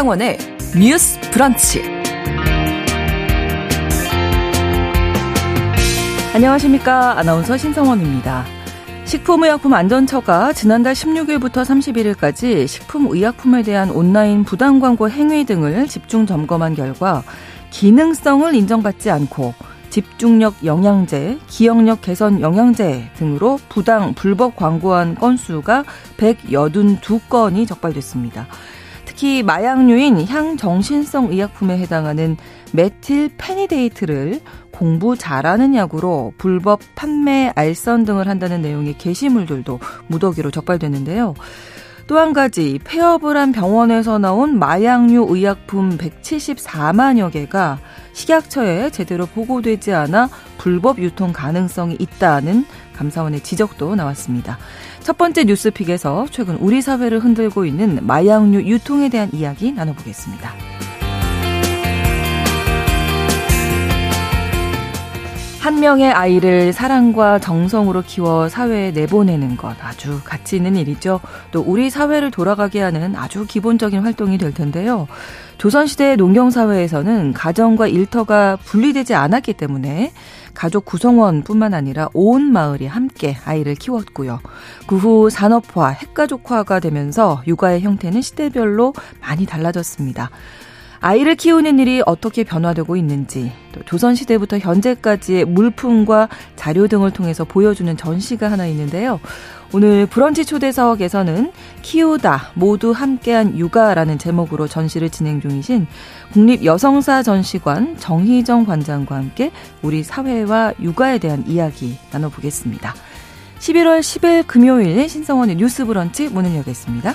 신성원의 뉴스 브런치. 안녕하십니까. 아나운서 신성원입니다. 식품의약품안전처가 지난달 16일부터 31일까지 식품의약품에 대한 온라인 부당 광고 행위 등을 집중 점검한 결과 기능성을 인정받지 않고 집중력 영양제, 기억력 개선 영양제 등으로 부당 불법 광고한 건수가 182건이 적발됐습니다. 특히 마약류인 향정신성 의약품에 해당하는 메틸 페니데이트를 공부 잘하는 약으로 불법 판매, 알선 등을 한다는 내용의 게시물들도 무더기로 적발됐는데요. 또 한 가지 폐업을 한 병원에서 나온 마약류 의약품 174만여 개가 식약처에 제대로 보고되지 않아 불법 유통 가능성이 있다는 감사원의 지적도 나왔습니다. 첫 번째 뉴스픽에서 최근 우리 사회를 흔들고 있는 마약류 유통에 대한 이야기 나눠보겠습니다. 한 명의 아이를 사랑과 정성으로 키워 사회에 내보내는 것 아주 가치 있는 일이죠. 또 우리 사회를 돌아가게 하는 아주 기본적인 활동이 될 텐데요. 조선시대 농경사회에서는 가정과 일터가 분리되지 않았기 때문에 가족 구성원뿐만 아니라 온 마을이 함께 아이를 키웠고요. 그 후 산업화, 핵가족화가 되면서 육아의 형태는 시대별로 많이 달라졌습니다. 아이를 키우는 일이 어떻게 변화되고 있는지, 또 조선시대부터 현재까지의 물품과 자료 등을 통해서 보여주는 전시가 하나 있는데요. 오늘 브런치 초대석에서는 키우다 모두 함께한 육아라는 제목으로 전시를 진행 중이신 국립여성사 전시관 정희정 관장과 함께 우리 사회와 육아에 대한 이야기 나눠보겠습니다. 11월 10일 금요일 신성원의 뉴스 브런치 문을 여겠습니다.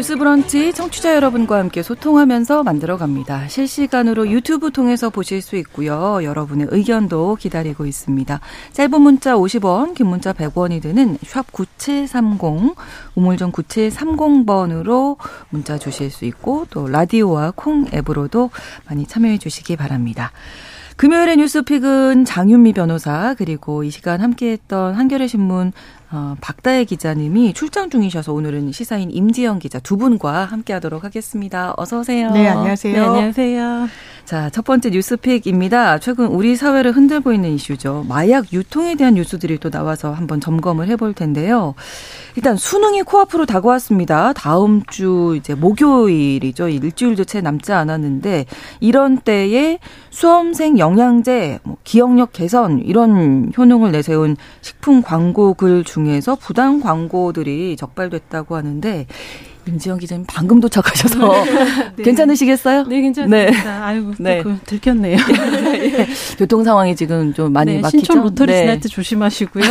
뉴스 브런치 청취자 여러분과 함께 소통하면서 만들어 갑니다. 실시간으로 유튜브 통해서 보실 수 있고요. 여러분의 의견도 기다리고 있습니다. 짧은 문자 50원, 긴 문자 100원이 드는 샵 9730, 우물정 9730번으로 문자 주실 수 있고 또 라디오와 콩 앱으로도 많이 참여해 주시기 바랍니다. 금요일의 뉴스픽은 장윤미 변호사 그리고 이 시간 함께했던 한겨레 신문 어, 박다혜 기자님이 출장 중이셔서 오늘은 시사인 임지영 기자 두 분과 함께하도록 하겠습니다. 어서 오세요. 네, 안녕하세요. 네, 안녕하세요. 자, 첫 번째 뉴스픽입니다. 최근 우리 사회를 흔들고 있는 이슈죠. 마약 유통에 대한 뉴스들이 또 나와서 한번 점검을 해볼 텐데요. 일단 수능이 코앞으로 다가왔습니다. 다음 주 이제 목요일이죠. 일주일도 채 남지 않았는데 이런 때에 수험생 영양제, 뭐 기억력 개선 이런 효능을 내세운 식품 광고 글 중 에서 부당 광고들이 적발됐다고 하는데 임지영 기자님 방금 도착하셔서 네. 괜찮으시겠어요? 네, 괜찮습니다. 네. 아이고, 네. 그 들켰네요. 예. 교통 상황이 지금 좀 많이 네, 막히죠? 신촌 로터리 네. 지날 때 조심하시고요.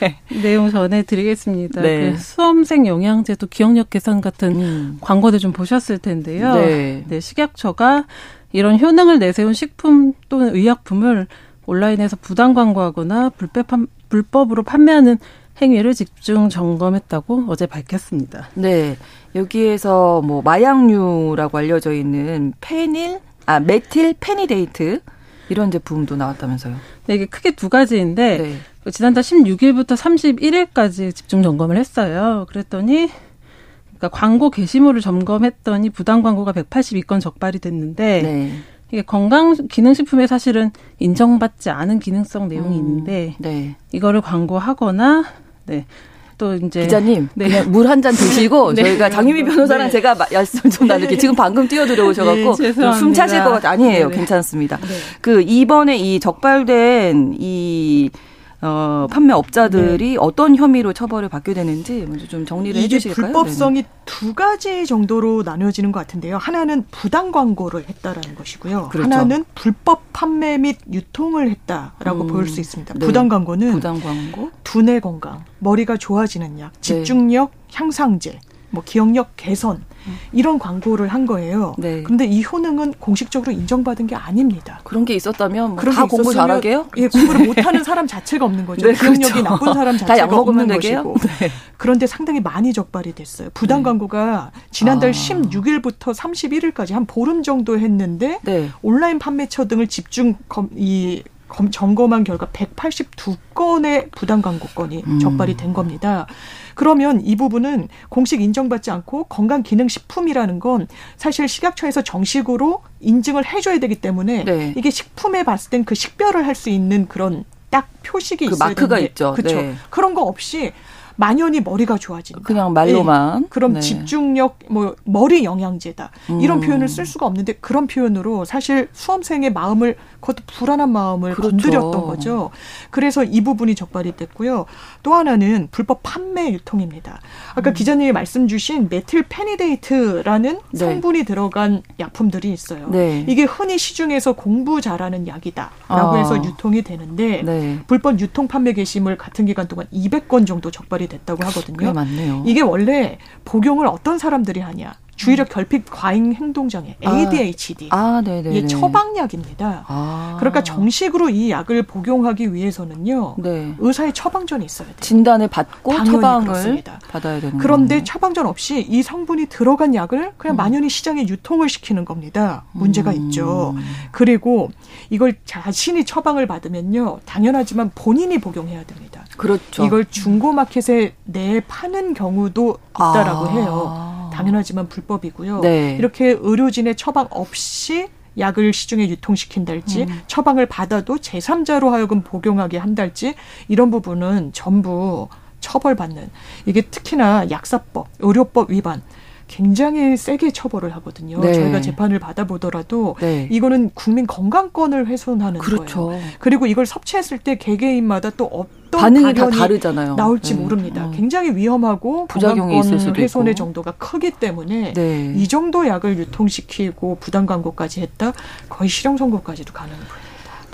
네. 내용 전해드리겠습니다. 네. 그 수험생 영양제도 기억력 개선 같은 음. 광고들 좀 보셨을 텐데요. 네. 네, 식약처가 이런 효능을 내세운 식품 또는 의약품을 온라인에서 부당 광고하거나 불법, 불법으로 판매하는 행위를 집중 점검했다고 어제 밝혔습니다. 네. 여기에서 뭐 마약류라고 알려져 있는 페닐, 아, 메틸 페니데이트 이런 제품도 나왔다면서요. 네, 이게 크게 두 가지인데 네. 지난달 16일부터 31일까지 집중 점검을 했어요. 그랬더니 그러니까 광고 게시물을 점검했더니 부당 광고가 182건 적발이 됐는데 네. 이게 건강 기능식품에 사실은 인정받지 않은 기능성 내용이 음, 있는데 네. 이거를 광고하거나 네. 또 이제 기자님 네. 물 한 잔 드시고 네. 저희가 장윤미 변호사랑 네. 제가 말씀 좀 나눌게 지금 방금 뛰어 들어 오셔갖고 네, 숨 차실 것 같아 아니에요 네. 괜찮습니다. 네. 그 이번에 이 적발된 이 어, 판매업자들이 네. 어떤 혐의로 처벌을 받게 되는지 먼저 좀 정리를 해주실까요? 불법성이 네네. 두 가지 정도로 나뉘어지는 것 같은데요. 하나는 부당 광고를 했다라는 것이고요. 그렇죠. 하나는 불법 판매 및 유통을 했다라고 음. 보일 수 있습니다. 네. 부당 광고는 부당 광고, 두뇌 건강, 머리가 좋아지는 약, 집중력 네. 향상제, 뭐 기억력 개선 이런 광고를 한 거예요. 네. 그런데 이 효능은 공식적으로 인정받은 게 아닙니다. 그런 게 있었다면 뭐다 공부 잘하게요? 예, 공부를 못하는 사람 자체가 없는 거죠. 네, 기억력이 그렇죠. 나쁜 사람 자체가 없는 것이고. 네. 그런데 상당히 많이 적발이 됐어요. 부당 네. 광고가 지난달 아. 16일부터 31일까지 한 보름 정도 했는데 네. 온라인 판매처 등을 집중 검, 이 검, 점검한 결과 182건의 부당 광고 건이 음. 적발이 된 겁니다. 그러면 이 부분은 공식 인정받지 않고 건강기능식품이라는 건 사실 식약처에서 정식으로 인증을 해줘야 되기 때문에 네. 이게 식품에 봤을 땐 그 식별을 할 수 있는 그런 딱 표식이 그 있어야 마크가 되는데, 있죠. 그렇죠. 네. 그런 거 없이 만연히 머리가 좋아진다. 그냥 말로만. 네. 그럼 네. 집중력, 뭐 머리 영양제다 이런 음. 표현을 쓸 수가 없는데 그런 표현으로 사실 수험생의 마음을 그것도 불안한 마음을 그렇죠. 건드렸던 거죠. 그래서 이 부분이 적발이 됐고요. 또 하나는 불법 판매 유통입니다. 아까 음. 기자님이 말씀 주신 메틸 페니데이트라는 네. 성분이 들어간 약품들이 있어요. 네. 이게 흔히 시중에서 공부 잘하는 약이다라고 아. 해서 유통이 되는데 네. 불법 유통 판매 게시물 같은 기간 동안 200건 정도 적발이 됐다고 하거든요. 맞네요. 이게 원래 복용을 어떤 사람들이 하냐? 주의력 결핍 과잉 행동 장애 ADHD. 아, 네네. 이게 처방약입니다. 아. 그러니까 정식으로 이 약을 복용하기 위해서는요. 네. 의사의 처방전이 있어야 돼요. 진단을 받고 처방을 그렇습니다. 받아야 되는 그런데 거네요. 처방전 없이 이 성분이 들어간 약을 그냥 음. 만연히 시장에 유통을 시키는 겁니다. 문제가 음. 있죠. 그리고 이걸 자신이 처방을 받으면요. 당연하지만 본인이 복용해야 됩니다. 그렇죠. 이걸 중고마켓에 내 파는 경우도 있다라고 아. 해요. 당연하지만 불법이고요. 네. 이렇게 의료진의 처방 없이 약을 시중에 유통시킨달지 음. 처방을 받아도 제3자로 하여금 복용하게 한달지 이런 부분은 전부 처벌받는 이게 특히나 약사법, 의료법 위반 굉장히 세게 처벌을 하거든요. 네. 저희가 재판을 받아보더라도 네. 이거는 국민 건강권을 훼손하는 그렇죠. 거예요. 그리고 이걸 섭취했을 때 개개인마다 또 어떤 반응이 다 다르잖아요. 나올지 네. 모릅니다. 어. 굉장히 위험하고 부작용이 있을 수도 훼손의 있고. 정도가 크기 때문에 네. 이 정도 약을 유통시키고 부당 광고까지 했다 거의 실형 선고까지도 가는 거예요.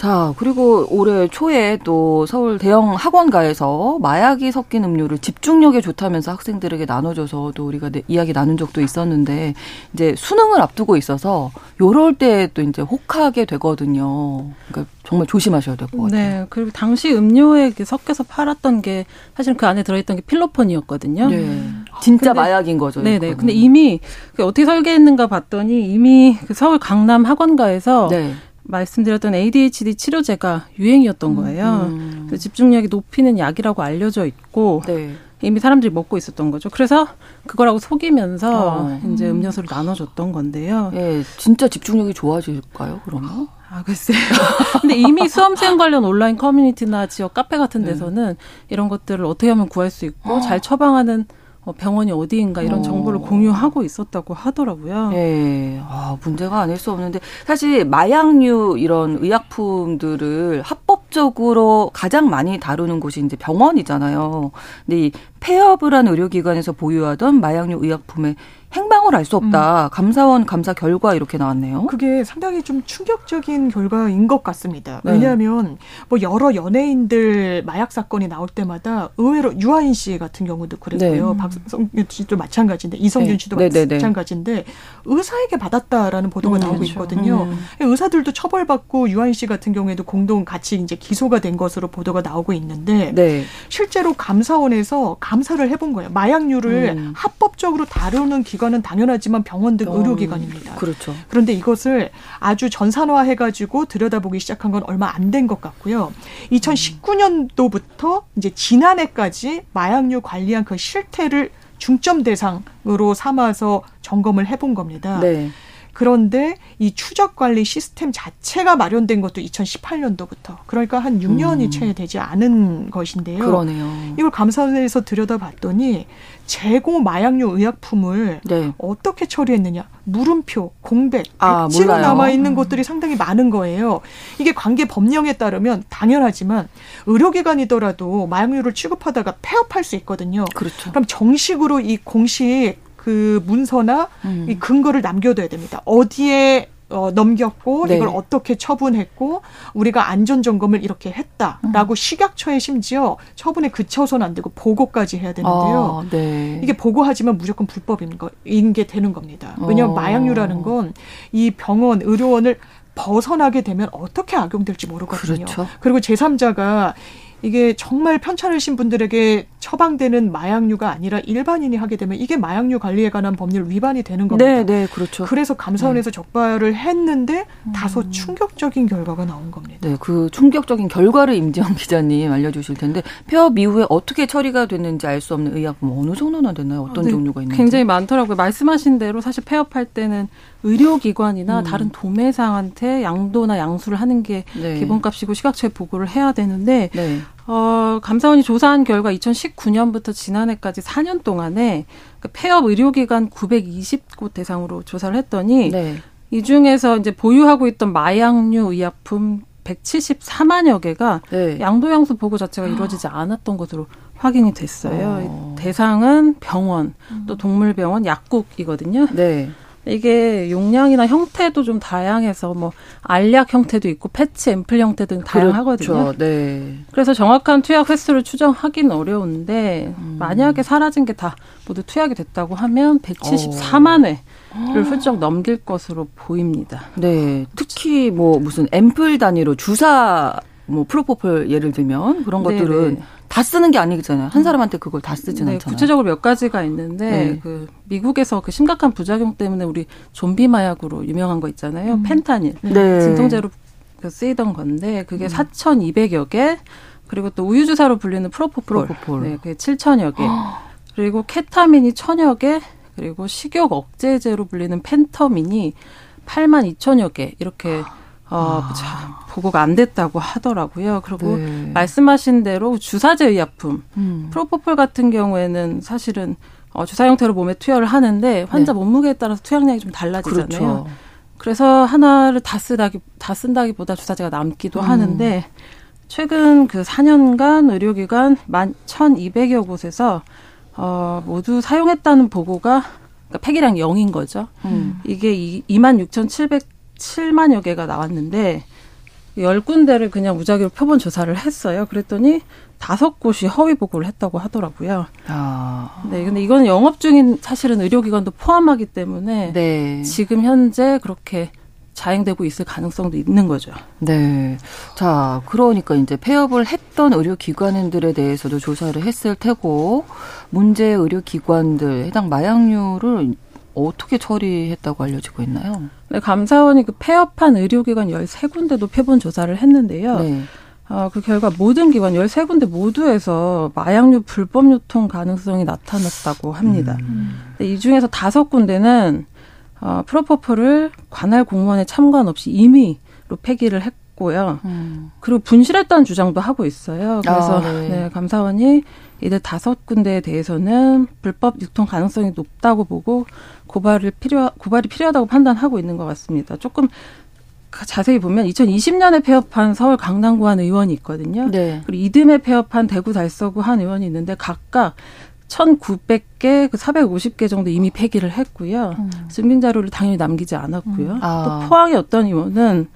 자, 그리고 올해 초에 또 서울 대형 학원가에서 마약이 섞인 음료를 집중력에 좋다면서 학생들에게 나눠줘서 또 우리가 이야기 나눈 적도 있었는데 이제 수능을 앞두고 있어서 요럴 때 또 이제 혹하게 되거든요. 그러니까 정말 조심하셔야 될 것 같아요. 네. 그리고 당시 음료에 섞여서 팔았던 게 사실 그 안에 들어있던 게 필로폰이었거든요. 네. 진짜 근데, 마약인 거죠. 네네. 네. 근데 이미 어떻게 설계했는가 봤더니 이미 그 서울 강남 학원가에서 네. 말씀드렸던 ADHD 치료제가 유행이었던 음, 거예요. 음. 음. 집중력이 높이는 약이라고 알려져 있고 네. 이미 사람들이 먹고 있었던 거죠. 그래서 그거라고 속이면서 어. 이제 음료수를 나눠줬던 건데요. 예, 진짜 집중력이 좋아질까요? 그러면? 아, 글쎄요. 근데 이미 수험생 관련 온라인 커뮤니티나 지역 카페 같은 네. 데서는 네. 이런 것들을 어떻게 하면 구할 수 있고 어. 잘 처방하는 어, 병원이 어디인가 이런 어. 정보를 공유하고 있었다고 하더라고요. 예. 아, 문제가 아닐 수 없는데 사실 마약류 이런 의약품들을 합법적으로 가장 많이 다루는 곳이 이제 병원이잖아요. 근데 이 폐업을 한 의료기관에서 보유하던 마약류 의약품의 행방을 알 수 없다. 음. 감사원 감사 결과 이렇게 나왔네요. 그게 상당히 좀 충격적인 결과인 것 같습니다. 네. 왜냐하면 뭐 여러 연예인들 마약 사건이 나올 때마다 의외로 유아인 씨 같은 경우도 그랬고요. 네. 박성균 씨도 마찬가지인데 이성균 네. 씨도. 마찬가지인데 의사에게 받았다라는 보도가 음, 나오고 그렇죠. 있거든요. 음. 의사들도 처벌받고 유아인 씨 같은 경우에도 공동 같이 이제 기소가 된 것으로 보도가 나오고 있는데 네. 실제로 감사원에서 감사를 해본 거예요. 마약류를 음. 합법적으로 다루는 기관 기관은 당연하지만 병원 등 어, 의료기관입니다. 그렇죠. 그런데 이것을 아주 전산화해 가지고 들여다보기 시작한 건 얼마 안 된 것 같고요. 2019년도부터 이제 지난해까지 마약류 관리한 그 실태를 중점 대상으로 삼아서 점검을 해본 겁니다. 네. 그런데 이 추적 관리 시스템 자체가 마련된 것도 2018년도부터 그러니까 한 6년이 음. 채 되지 않은 것인데요. 그러네요. 이걸 감사원에서 들여다봤더니 재고 마약류 의약품을 네. 어떻게 처리했느냐 물음표, 공백, 아, 백지로 남아 있는 것들이 상당히 많은 거예요. 이게 관계 법령에 따르면 당연하지만 의료기관이더라도 마약류를 취급하다가 폐업할 수 있거든요. 그렇죠. 그럼 정식으로 이 공식 그 문서나 음. 이 근거를 남겨둬야 됩니다. 어디에 어, 넘겼고 네. 이걸 어떻게 처분했고 우리가 안전 점검을 이렇게 했다라고 음. 식약처에 심지어 처분에 그쳐서는 안 되고 보고까지 해야 되는데요. 아, 네. 이게 보고하지만 무조건 불법인 거인 게 되는 겁니다. 왜냐하면 어. 마약류라는 건 이 병원 의료원을 벗어나게 되면 어떻게 악용될지 모르거든요. 그렇죠. 그리고 제3자가 이게 정말 편찮으신 분들에게 처방되는 마약류가 아니라 일반인이 하게 되면 이게 마약류 관리에 관한 법률 위반이 되는 겁니다. 네, 네, 그렇죠. 그래서 감사원에서 네. 적발을 했는데 다소 음. 충격적인 결과가 나온 겁니다. 네, 그 충격적인 결과를 임지영 기자님 알려주실 텐데 폐업 이후에 어떻게 처리가 됐는지 알 수 없는 의약품 어느 정도나 됐나요? 어떤 네, 종류가 있는지? 굉장히 많더라고요. 말씀하신 대로 사실 폐업할 때는 의료기관이나 음. 다른 도매상한테 양도나 양수를 하는 게 네. 기본값이고 시각처에 보고를 해야 되는데 네. 어, 감사원이 조사한 결과 2019년부터 지난해까지 4년 동안에 그 폐업 의료기관 920곳 대상으로 조사를 했더니 네. 이 중에서 이제 보유하고 있던 마약류 의약품 174만여 개가 네. 양도양수 보고 자체가 이루어지지 않았던 것으로 확인이 됐어요. 어. 대상은 병원, 또 동물병원, 약국이거든요. 네. 이게 용량이나 형태도 좀 다양해서 뭐 알약 형태도 있고 패치 앰플 형태도 그렇죠. 다양하거든요. 그렇죠. 네. 그래서 정확한 투약 횟수를 추정하기는 어려운데 음. 만약에 사라진 게 다 모두 투약이 됐다고 하면 174만 회 를 훌쩍 넘길 것으로 보입니다. 네. 특히 뭐 무슨 앰플 단위로 주사 뭐 프로포폴 예를 들면 그런 것들은 네네. 다 쓰는 게 아니잖아요. 한 사람한테 그걸 다 쓰진 네, 않잖아요. 구체적으로 몇 가지가 있는데 네. 그 미국에서 그 심각한 부작용 때문에 우리 좀비 마약으로 유명한 거 있잖아요. 음. 펜타닐. 네. 진통제로 그 쓰이던 건데 그게 음. 4,200여 개 그리고 또 우유 주사로 불리는 프로포폴. 프로포폴. 네, 그게 7,000여 개. 그리고 케타민이 1,000여 개. 그리고 식욕 억제제로 불리는 펜터민이 8만 2천여 개 이렇게 어, 아. 자, 보고가 안 됐다고 하더라고요. 그리고 네. 말씀하신 대로 주사제 의약품, 음. 프로포폴 같은 경우에는 사실은 어, 주사 형태로 몸에 투여를 하는데 환자 네. 몸무게에 따라서 투약량이 좀 달라지잖아요. 그렇죠. 그래서 하나를 다 쓰다기 다 쓴다기보다 주사제가 남기도 음. 하는데 최근 그 4년간 의료기관 만 1,200여 곳에서 어, 모두 사용했다는 보고가 그러니까 폐기량 0인 거죠. 음. 이게 26,700 7만여 개가 나왔는데 열 군데를 그냥 무작위로 표본 조사를 했어요. 그랬더니 다섯 곳이 허위 보고를 했다고 하더라고요. 아. 네, 근데 이건 영업 중인 사실은 의료기관도 포함하기 때문에 네. 지금 현재 그렇게 자행되고 있을 가능성도 있는 거죠. 네. 자, 그러니까 이제 폐업을 했던 의료기관들에 대해서도 조사를 했을 테고, 문제 의료기관들, 해당 마약류를 어떻게 처리했다고 알려지고 있나요? 네, 감사원이 그 폐업한 의료기관 13군데도 표본 조사를 했는데요. 네. 어, 그 결과 모든 기관 13군데 모두에서 마약류 불법 유통 가능성이 나타났다고 합니다. 음. 이 중에서 다섯 군데는 어, 프로포폴을 관할 공무원의 참관 없이 임의로 폐기를 했고요. 음. 그리고 분실했다는 주장도 하고 있어요. 그래서 아, 네. 네, 감사원이 이들 다섯 군데에 대해서는 불법 유통 가능성이 높다고 보고 고발을 필요 고발이 필요하다고 판단하고 있는 것 같습니다. 조금 자세히 보면 2020년에 폐업한 서울 강남구 한 의원이 있거든요. 네. 그리고 이듬해 폐업한 대구 달서구 한 의원이 있는데 각각 1,900개, 그 450개 정도 이미 폐기를 했고요. 음. 증빙 자료를 당연히 남기지 않았고요. 음. 아. 또 포항의 어떤 의원은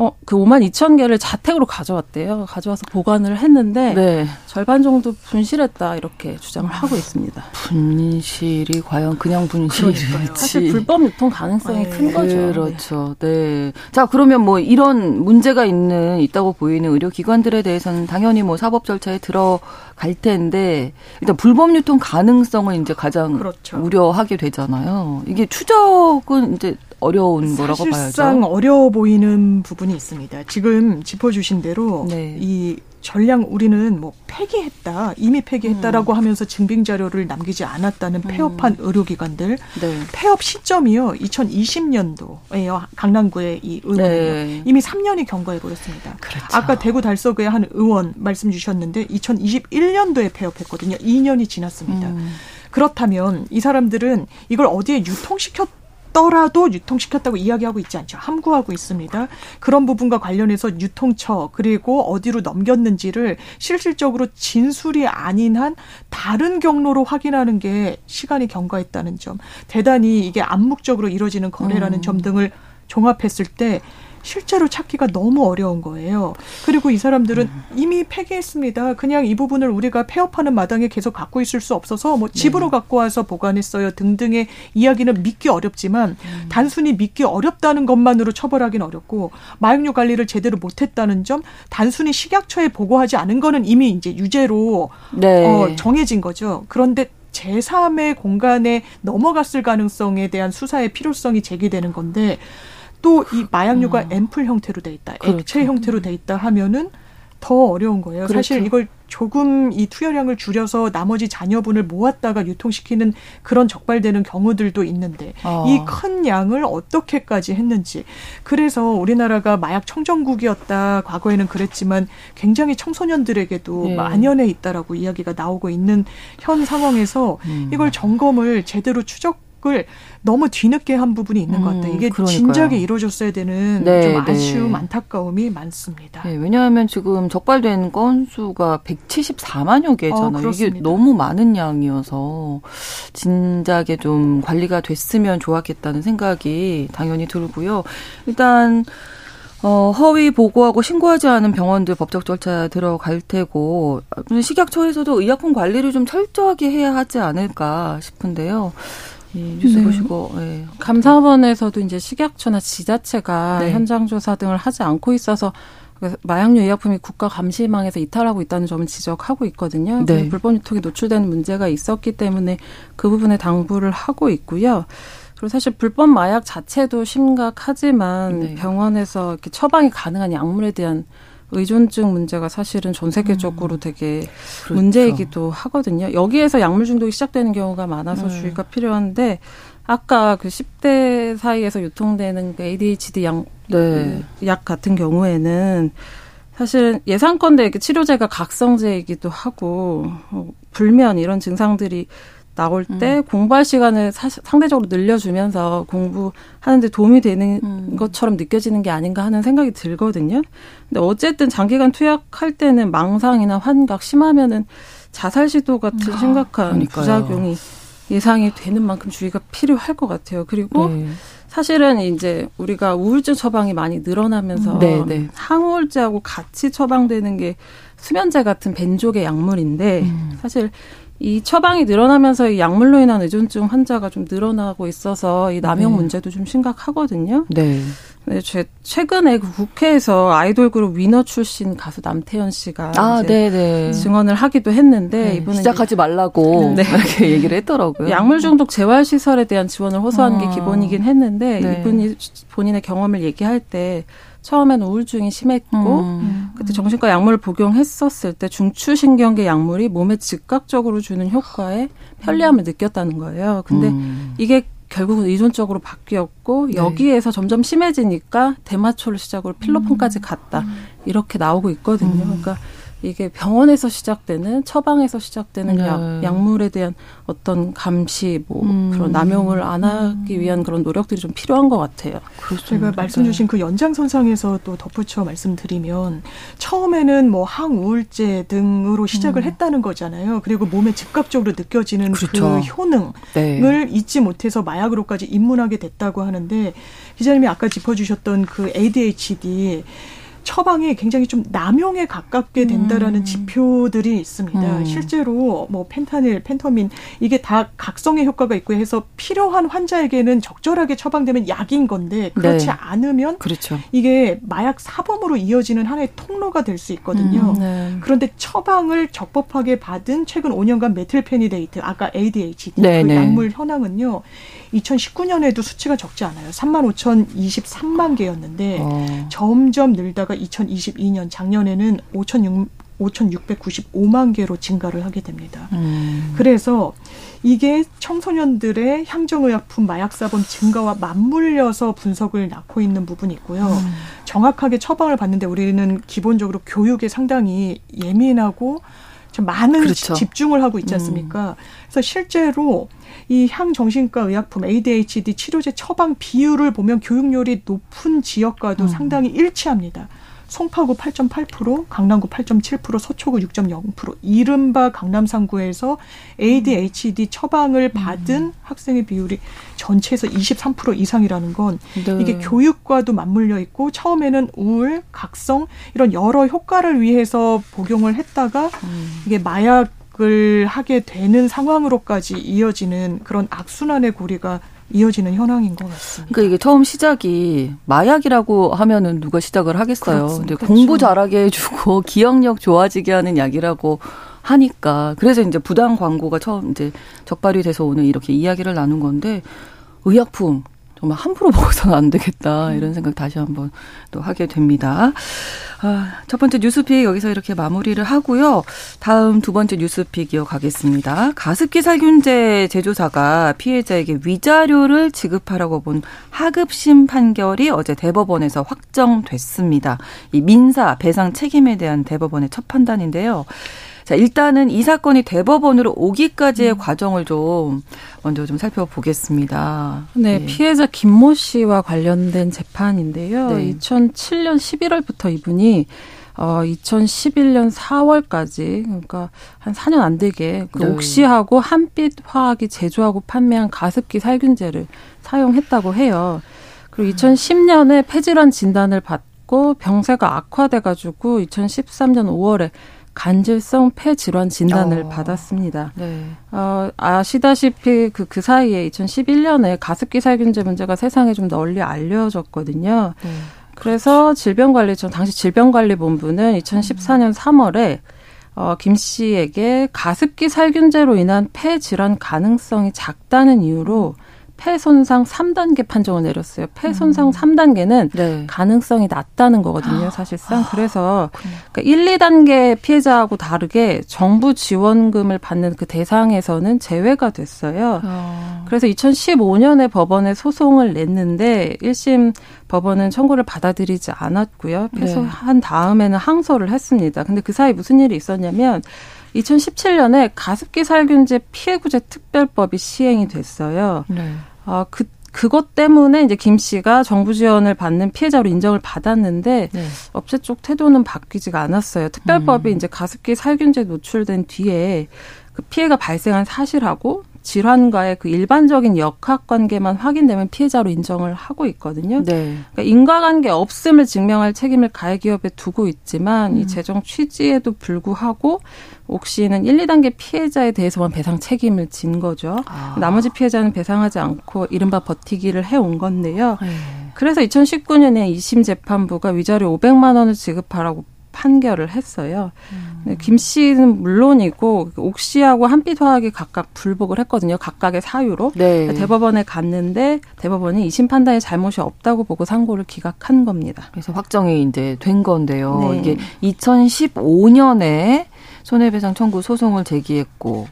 어, 그 5만 2천 개를 자택으로 가져왔대요. 가져와서 보관을 했는데 네. 절반 정도 분실했다 이렇게 주장을 하고 있습니다. 분실이 과연 그냥 분실일지 사실 불법 유통 가능성이 네. 큰 거죠. 그렇죠. 네. 자 그러면 뭐 이런 문제가 있는 있다고 보이는 의료기관들에 대해서는 당연히 뭐 사법 절차에 들어갈 텐데 일단 불법 유통 가능성을 이제 가장 그렇죠. 우려하게 되잖아요. 이게 추적은 이제 어려운 거라고 봐야죠. 사실상 어려워 보이는 부분이 있습니다. 지금 짚어주신 대로 네. 이 전량 우리는 뭐 폐기했다 이미 폐기했다라고 음. 하면서 증빙 자료를 남기지 않았다는 음. 폐업한 음. 의료기관들 네. 폐업 시점이요 2020년도에요 강남구의 이 의원이요 네. 이미 3년이 경과해 버렸습니다. 그렇죠. 아까 대구 달서구의 한 의원 말씀 주셨는데 2021년도에 폐업했거든요. 2년이 지났습니다. 음. 그렇다면 이 사람들은 이걸 어디에 유통시켰 더라도 유통시켰다고 이야기하고 있지 않죠. 함구하고 있습니다. 그런 부분과 관련해서 유통처 그리고 어디로 넘겼는지를 실질적으로 진술이 아닌 한 다른 경로로 확인하는 게 시간이 경과했다는 점. 대단히 이게 암묵적으로 이루어지는 거래라는 음. 점 등을 종합했을 때 실제로 찾기가 너무 어려운 거예요. 그리고 이 사람들은 음. 이미 폐기했습니다. 그냥 이 부분을 우리가 폐업하는 마당에 계속 갖고 있을 수 없어서 뭐 집으로 네. 갖고 와서 보관했어요 등등의 이야기는 믿기 어렵지만 음. 단순히 믿기 어렵다는 것만으로 처벌하기는 어렵고 마약류 관리를 제대로 못했다는 점 단순히 식약처에 보고하지 않은 거는 이미 이제 유죄로 네. 어, 정해진 거죠. 그런데 제3의 공간에 넘어갔을 가능성에 대한 수사의 필요성이 제기되는 건데 또 이 마약류가 음. 앰플 형태로 돼 있다, 그렇죠. 액체 형태로 돼 있다 하면은 더 어려운 거예요. 그렇죠. 사실 이걸 조금 이 투여량을 줄여서 나머지 잔여분을 모았다가 유통시키는 그런 적발되는 경우들도 있는데 어. 이큰 양을 어떻게까지 했는지 그래서 우리나라가 마약 청정국이었다 과거에는 그랬지만 굉장히 청소년들에게도 네. 만연해 있다라고 이야기가 나오고 있는 현 상황에서 음. 이걸 점검을 제대로 추적 을 너무 뒤늦게 한 부분이 있는 음, 것 같아요. 이게 그러니까요. 진작에 이루어졌어야 되는 네, 좀 네. 아쉬움, 네. 안타까움이 많습니다. 네, 왜냐하면 지금 적발된 건수가 174만여 개잖아요. 어, 이게 너무 많은 양이어서 진작에 좀 관리가 됐으면 좋았겠다는 생각이 당연히 들고요. 일단 어, 허위 보고하고 신고하지 않은 병원들 법적 절차 들어갈 테고 식약처에서도 의약품 관리를 좀 철저하게 해야 하지 않을까 싶은데요. 예, 뉴스 네. 보시고 예. 감사원에서도 이제 식약처나 지자체가 네. 현장 조사 등을 하지 않고 있어서 그 마약류 의약품이 국가 감시망에서 이탈하고 있다는 점을 지적하고 있거든요. 네. 불법 유통에 노출되는 문제가 있었기 때문에 그 부분에 당부를 하고 있고요. 그리고 사실 불법 마약 자체도 심각하지만 네. 병원에서 이렇게 처방이 가능한 약물에 대한 의존증 문제가 사실은 전 세계적으로 음. 되게 그렇죠. 문제이기도 하거든요. 여기에서 약물 중독이 시작되는 경우가 많아서 네. 주의가 필요한데 아까 그 10대 사이에서 유통되는 그 ADHD 약, 네. 약 같은 경우에는 사실은 예상컨대 치료제가 각성제이기도 하고 어, 불면 이런 증상들이 나올 때 음. 공부할 시간을 사, 상대적으로 늘려주면서 공부하는데 도움이 되는 음. 것처럼 느껴지는 게 아닌가 하는 생각이 들거든요. 근데 어쨌든 장기간 투약할 때는 망상이나 환각 심하면은 자살 시도 같은 아, 심각한 그러니까요. 부작용이 예상이 되는 만큼 주의가 필요할 것 같아요. 그리고 네. 사실은 이제 우리가 우울증 처방이 많이 늘어나면서 네, 네. 항우울제하고 같이 처방되는 게 수면제 같은 벤족의 약물인데 음. 사실 이 처방이 늘어나면서 이 약물로 인한 의존증 환자가 좀 늘어나고 있어서 이 남용 네. 문제도 좀 심각하거든요. 네. 네, 제, 최근에 그 국회에서 아이돌 그룹 위너 출신 가수 남태현 씨가 아, 네네. 네. 증언을 하기도 했는데 네, 이분은 시작하지 말라고 네. 이렇게 얘기를 했더라고요. 약물 중독 재활 시설에 대한 지원을 호소하는 아. 게 기본이긴 했는데 네. 이분이 본인의 경험을 얘기할 때 처음에는 우울증이 심했고 음. 그때 정신과 약물을 복용했었을 때 중추신경계 약물이 몸에 즉각적으로 주는 효과에 편리함을 느꼈다는 거예요. 근데 음. 이게 결국은 의존적으로 바뀌었고 네. 여기에서 점점 심해지니까 대마초를 시작으로 필로폰까지 갔다 음. 이렇게 나오고 있거든요. 음. 그러니까 이게 병원에서 시작되는 처방에서 시작되는 네. 약, 약물에 대한 어떤 감시 뭐 음. 그런 남용을 안 하기 위한 그런 노력들이 좀 필요한 것 같아요. 그렇죠. 제가 말씀 주신 그 연장선상에서 또 덧붙여 말씀드리면 처음에는 뭐 항우울제 등으로 시작을 음. 했다는 거잖아요. 그리고 몸에 즉각적으로 느껴지는 그 그렇죠. 그 효능을 네. 잊지 못해서 마약으로까지 입문하게 됐다고 하는데 기자님이 아까 짚어주셨던 그 ADHD 처방이 굉장히 좀 남용에 가깝게 된다라는 음. 지표들이 있습니다. 음. 실제로 뭐 펜타닐, 펜터민 이게 다 각성의 효과가 있고 해서 필요한 환자에게는 적절하게 처방되면 약인 건데 그렇지 네. 않으면 그렇죠. 이게 마약 사범으로 이어지는 하나의 통로가 될 수 있거든요. 음, 네. 그런데 처방을 적법하게 받은 최근 5년간 메틸페니데이트 아까 ADHD 네, 그 네. 약물 현황은요. 2019년에도 수치가 적지 않아요. 3만 5,023만 개였는데 어. 점점 늘다가 2022년 작년에는 5,600 5,695만 개로 증가를 하게 됩니다. 음. 그래서 이게 청소년들의 향정의약품 마약사범 증가와 맞물려서 분석을 낳고 있는 부분이 있고요. 음. 정확하게 처방을 받는데 우리는 기본적으로 교육에 상당히 예민하고 좀 많은 그렇죠. 집중을 하고 있지 않습니까? 음. 그래서 실제로 이 향정신과 의약품 ADHD 치료제 처방 비율을 보면 교육열이 높은 지역과도 음. 상당히 일치합니다. 송파구 8.8%, 강남구 8.7%, 서초구 6.0%. 이른바 강남 3구에서 ADHD 처방을 받은 음. 학생의 비율이 전체에서 23% 이상이라는 건 네. 이게 교육과도 맞물려 있고 처음에는 우울, 각성 이런 여러 효과를 위해서 복용을 했다가 음. 이게 마약 을 하게 되는 상황으로까지 이어지는 그런 악순환의 고리가 이어지는 현황인 것 같습니다. 그러니까 이게 처음 시작이 마약이라고 하면은 누가 시작을 하겠어요. 근데 그렇죠. 공부 잘하게 해주고 기억력 좋아지게 하는 약이라고 하니까 그래서 이제 부당 광고가 처음 이제 적발이 돼서 오늘 이렇게 이야기를 나눈 건데 의약품 정말 함부로 먹어서는 안 되겠다 이런 생각 다시 한번 또 하게 됩니다. 아, 첫 번째 뉴스픽 여기서 이렇게 마무리를 하고요. 다음 두 번째 뉴스픽 이어가겠습니다. 가습기 살균제 제조사가 피해자에게 위자료를 지급하라고 본 하급심 판결이 어제 대법원에서 확정됐습니다. 이 민사 배상 책임에 대한 대법원의 첫 판단인데요. 자, 일단은 이 사건이 대법원으로 오기까지의 음. 과정을 좀 먼저 좀 살펴보겠습니다. 네, 예. 피해자 김모 씨와 관련된 재판인데요. 네. 2007년 11월부터 이분이 어 2011년 4월까지 그러니까 한 4년 안 되게 그 네. 옥시하고 한빛 화학이 제조하고 판매한 가습기 살균제를 사용했다고 해요. 그리고 2010년에 폐질환 진단을 받고 병세가 악화돼 가지고 2013년 5월에 간질성 폐질환 진단을 어. 받았습니다. 네. 어, 아시다시피 그, 그 사이에 2011년에 가습기 살균제 문제가 세상에 좀 널리 알려졌거든요. 네. 그래서 질병관리청, 당시 질병관리본부는 2014년 3월에 어, 김 씨에게 가습기 살균제로 인한 폐질환 가능성이 작다는 이유로 음. 폐 손상 3단계 판정을 내렸어요. 폐 손상 음. 3단계는 네. 가능성이 낮다는 거거든요, 사실상. 아, 그래서 그러니까 1, 2단계 피해자하고 다르게 정부 지원금을 받는 그 대상에서는 제외가 됐어요. 어. 그래서 2015년에 법원에 소송을 냈는데 1심 법원은 청구를 받아들이지 않았고요. 패소한 네. 다음에는 항소를 했습니다. 근데 그 사이 무슨 일이 있었냐면 2017년에 가습기 살균제 피해구제 특별법이 시행이 됐어요. 네. 아, 그 그것 때문에 이제 김 씨가 정부 지원을 받는 피해자로 인정을 받았는데 네. 업체 쪽 태도는 바뀌지가 않았어요. 특별법이 음. 이제 가습기 살균제 노출된 뒤에 그 피해가 발생한 사실하고 질환과의 그 일반적인 역학 관계만 확인되면 피해자로 인정을 하고 있거든요. 네. 그러니까 인과관계 없음을 증명할 책임을 가해기업에 두고 있지만 음. 이 재정 취지에도 불구하고 옥시는 1, 2단계 피해자에 대해서만 배상 책임을 진 거죠. 아. 나머지 피해자는 배상하지 않고 이른바 버티기를 해온 건데요. 네. 그래서 2019년에 2심 재판부가 위자료 500만 원을 지급하라고 판결을 했어요. 음. 김 씨는 물론이고 옥 씨하고 한빛화학이 각각 불복을 했거든요. 각각의 사유로 네. 대법원에 갔는데 대법원이 이심 판단에 잘못이 없다고 보고 상고를 기각한 겁니다. 그래서 확정이 이제 된 건데요. 네. 이게 2015년에 손해배상 청구 소송을 제기했고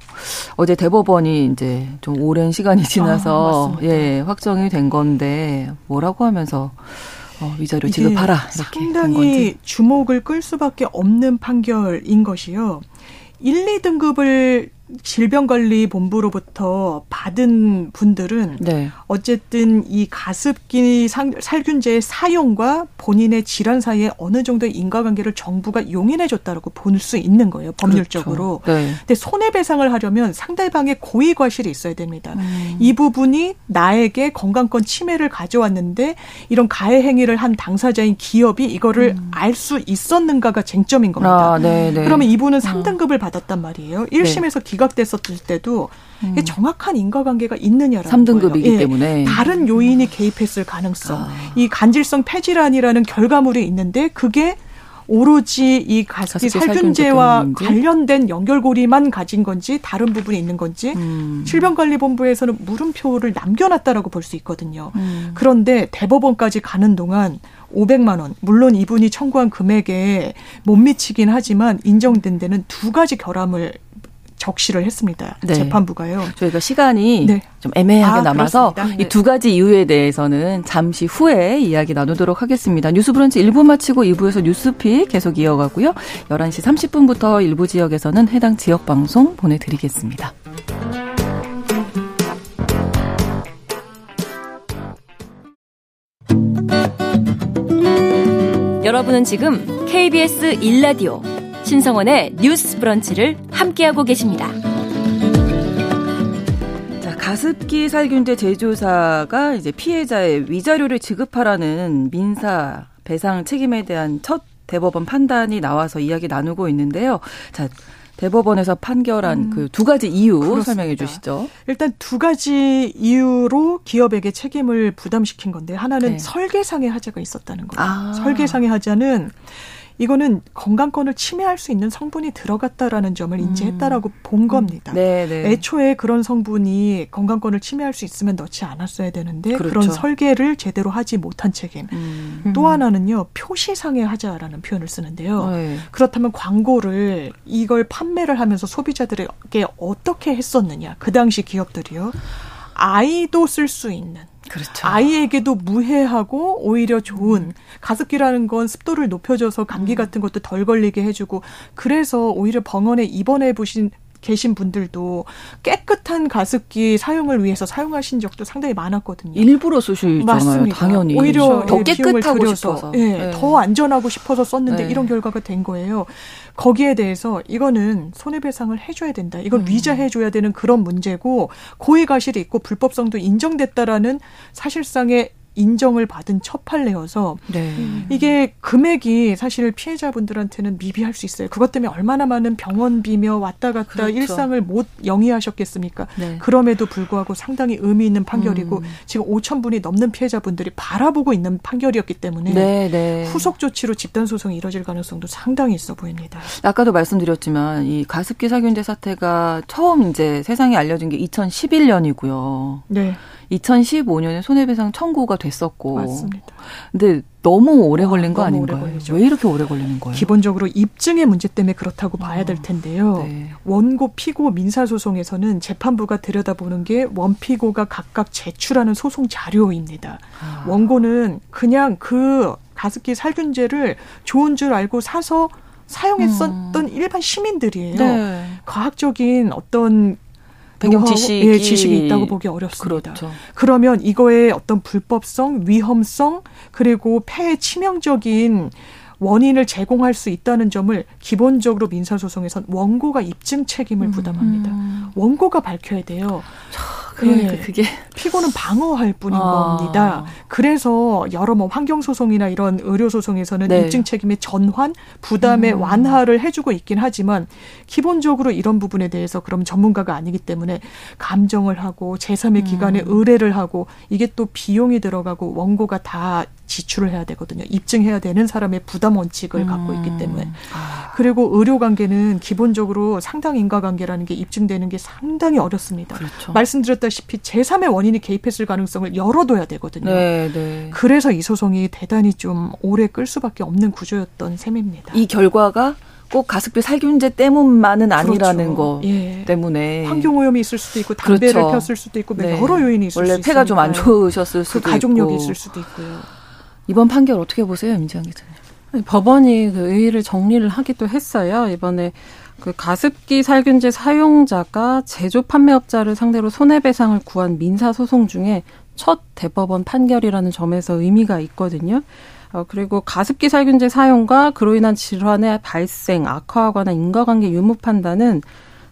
어제 대법원이 이제 좀 오랜 시간이 지나서 아, 예 확정이 된 건데 뭐라고 하면서 어, 위자료 지급하라. 상당히 주목을 끌 수밖에 없는 판결인 것이요. 1, 2등급을 질병관리본부로부터 받은 분들은 네. 어쨌든 이 가습기 살균제의 사용과 본인의 질환 사이에 어느 정도의 인과관계를 정부가 용인해 줬다라고 볼 수 있는 거예요 법률적으로. 그렇죠. 네. 근데 손해배상을 하려면 상대방의 고의 과실이 있어야 됩니다. 음. 이 부분이 나에게 건강권 침해를 가져왔는데 이런 가해 행위를 한 당사자인 기업이 이거를 음. 알수 있었는가가 쟁점인 겁니다. 아, 네, 네. 그러면 이분은 3등급을 음. 받았단 말이에요. 1심에서 네. 기각됐었을 때도 음. 정확한 인과관계가 있느냐라는 3등급이기 예, 때문에 다른 요인이 개입했을 가능성, 아. 이 간질성 폐질환이라는 결과물이 있는데 그게 오로지 이 가습기 살균제와 관련된 연결고리만 가진 건지 다른 부분이 있는 건지 음. 질병관리본부에서는 물음표를 남겨놨다라고 볼 수 있거든요. 음. 그런데 대법원까지 가는 동안 500만 원. 물론 이분이 청구한 금액에 못 미치긴 하지만 인정된 데는 두 가지 결함을 적시를 했습니다. 네. 재판부가요. 저희가 시간이 네. 좀 애매하게 아, 남아서 네. 이두 가지 이유에 대해서는 잠시 후에 이야기 나누도록 하겠습니다. 뉴스 브런치 1부 마치고 2부에서 뉴스픽 계속 이어가고요. 11시 30분부터 일부 지역에서는 해당 지역 방송 보내드리겠습니다. 여러분은 지금 KBS 1라디오 신성원의 뉴스 브런치를 함께하고 계십니다. 자, 가습기 살균제 제조사가 이제 피해자의 위자료를 지급하라는 민사 배상 책임에 대한 첫 대법원 판단이 나와서 이야기 나누고 있는데요. 자, 대법원에서 판결한 음, 그두 가지 이유 그렇습니다. 설명해 주시죠. 일단 두 가지 이유로 기업에게 책임을 부담시킨 건데 하나는 네. 설계상의 하자가 있었다는 거예요. 아. 설계상의 하자는 이거는 건강권을 침해할 수 있는 성분이 들어갔다라는 점을 인지했다라고 음. 본 음. 겁니다. 네, 네. 애초에 그런 성분이 건강권을 침해할 수 있으면 넣지 않았어야 되는데 그렇죠. 그런 설계를 제대로 하지 못한 책임. 음. 또 하나는요 표시상의 하자라는 표현을 쓰는데요. 네. 그렇다면 광고를 이걸 판매를 하면서 소비자들에게 어떻게 했었느냐? 그 당시 기업들이요. 아이도 쓸 수 있는 그렇죠. 아이에게도 무해하고 오히려 좋은 가습기라는 건 습도를 높여줘서 감기 음. 같은 것도 덜 걸리게 해주고 그래서 오히려 병원에 입원해 보신 계신 분들도 깨끗한 가습기 사용을 위해서 사용하신 적도 상당히 많았거든요. 일부러 쓰시잖아요. 맞습니다. 당연히. 오히려 더 깨끗하고 싶어서. 예, 네. 더 안전하고 싶어서 썼는데 네. 이런 결과가 된 거예요. 거기에 대해서 이거는 손해배상을 해줘야 된다. 이건 음. 위자해줘야 되는 그런 문제고 고의가실이 있고 불법성도 인정됐다라는 사실상의 인정을 받은 첫 판례여서 네. 이게 금액이 사실 피해자분들한테는 미비할 수 있어요. 그것 때문에 얼마나 많은 병원비며 왔다 갔다 그렇죠. 일상을 못 영위하셨겠습니까? 네. 그럼에도 불구하고 상당히 의미 있는 판결이고 음. 지금 5천 분이 넘는 피해자분들이 바라보고 있는 판결이었기 때문에 네, 네. 후속 조치로 집단 소송이 이뤄질 가능성도 상당히 있어 보입니다. 아까도 말씀드렸지만 이 가습기 살균제 사태가 처음 이제 세상에 알려진 게 2011년이고요. 네. 2015년에 손해배상 청구가 됐었고. 맞습니다. 근데 너무 오래 걸린 거 아닌가요? 왜 이렇게 오래 걸리는 거예요? 기본적으로 입증의 문제 때문에 그렇다고 봐야 될 아, 텐데요. 네. 원고 피고 민사 소송에서는 재판부가 들여다보는 게 원피고가 각각 제출하는 소송 자료입니다. 아. 원고는 그냥 그 가습기 살균제를 좋은 줄 알고 사서 사용했었던 음. 일반 시민들이에요. 네. 과학적인 어떤 배경 지식이, 예, 지식이 있다고 보기 어렵습니다. 그렇죠. 그러면 이거의 어떤 불법성, 위험성, 그리고 폐에 치명적인 원인을 제공할 수 있다는 점을 기본적으로 민사소송에선 원고가 입증 책임을 음. 부담합니다. 음. 원고가 밝혀야 돼요. 그러니까 네. 그게 피고는 방어할 뿐인 아. 겁니다. 그래서 여러 뭐 환경 소송이나 이런 의료 소송에서는 네. 입증 책임의 전환, 부담의 음. 완화를 해주고 있긴 하지만 기본적으로 이런 부분에 대해서 그럼 전문가가 아니기 때문에 감정을 하고 제3의 기관에 음. 의뢰를 하고 이게 또 비용이 들어가고 원고가 다 지출을 해야 되거든요. 입증해야 되는 사람의 부담 원칙을 음. 갖고 있기 때문에. 아. 그리고 의료 관계는 기본적으로 상당 인과 관계라는 게 입증되는 게 상당히 어렵습니다. 그렇죠. 말씀드렸다시피 제3의 원인이 개입했을 가능성을 열어둬야 되거든요. 네, 네. 그래서 이 소송이 대단히 좀 오래 끌 수밖에 없는 구조였던 셈입니다. 이 결과가 꼭 가습기 살균제 때문만은 아니라는 그렇죠. 거 예. 때문에 환경 오염이 있을 수도 있고 담배를 그렇죠. 폈을 수도 있고 네. 여러 요인이 있을 원래 수 폐가 좀 안 좋으셨을 수도 그 가족력이 있을 수도 있고요. 이번 판결 어떻게 보세요, 민지영 기자님? 법원이 그 의의를 정리를 하기도 했어요. 이번에 그 가습기 살균제 사용자가 제조 판매업자를 상대로 손해배상을 구한 민사 소송 중에 첫 대법원 판결이라는 점에서 의미가 있거든요. 어, 그리고 가습기 살균제 사용과 그로 인한 질환의 발생, 관한 인과관계 유무 판단은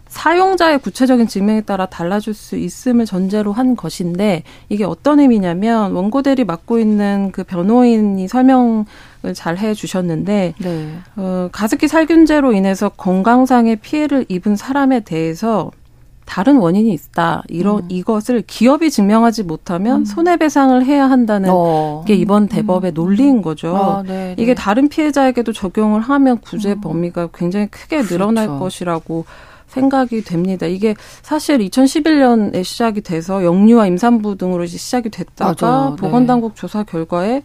사용자의 구체적인 증명에 따라 달라질 수 있음을 전제로 한 것인데 이게 어떤 의미냐면 원고들이 맡고 있는 그 변호인이 설명을 잘 해 주셨는데 네. 어, 가습기 살균제로 인해서 건강상의 피해를 입은 사람에 대해서 다른 원인이 있다. 이런 음. 이것을 기업이 증명하지 못하면 음. 손해배상을 해야 한다는 어. 게 이번 대법의 음. 논리인 거죠. 아, 네, 네. 이게 다른 피해자에게도 적용을 하면 구제 음. 범위가 굉장히 크게 늘어날 그렇죠. 것이라고 생각이 됩니다. 이게 사실 2011년에 시작이 돼서 영유아 임산부 등으로 시작이 됐다가 맞아요. 네. 보건당국 조사 결과에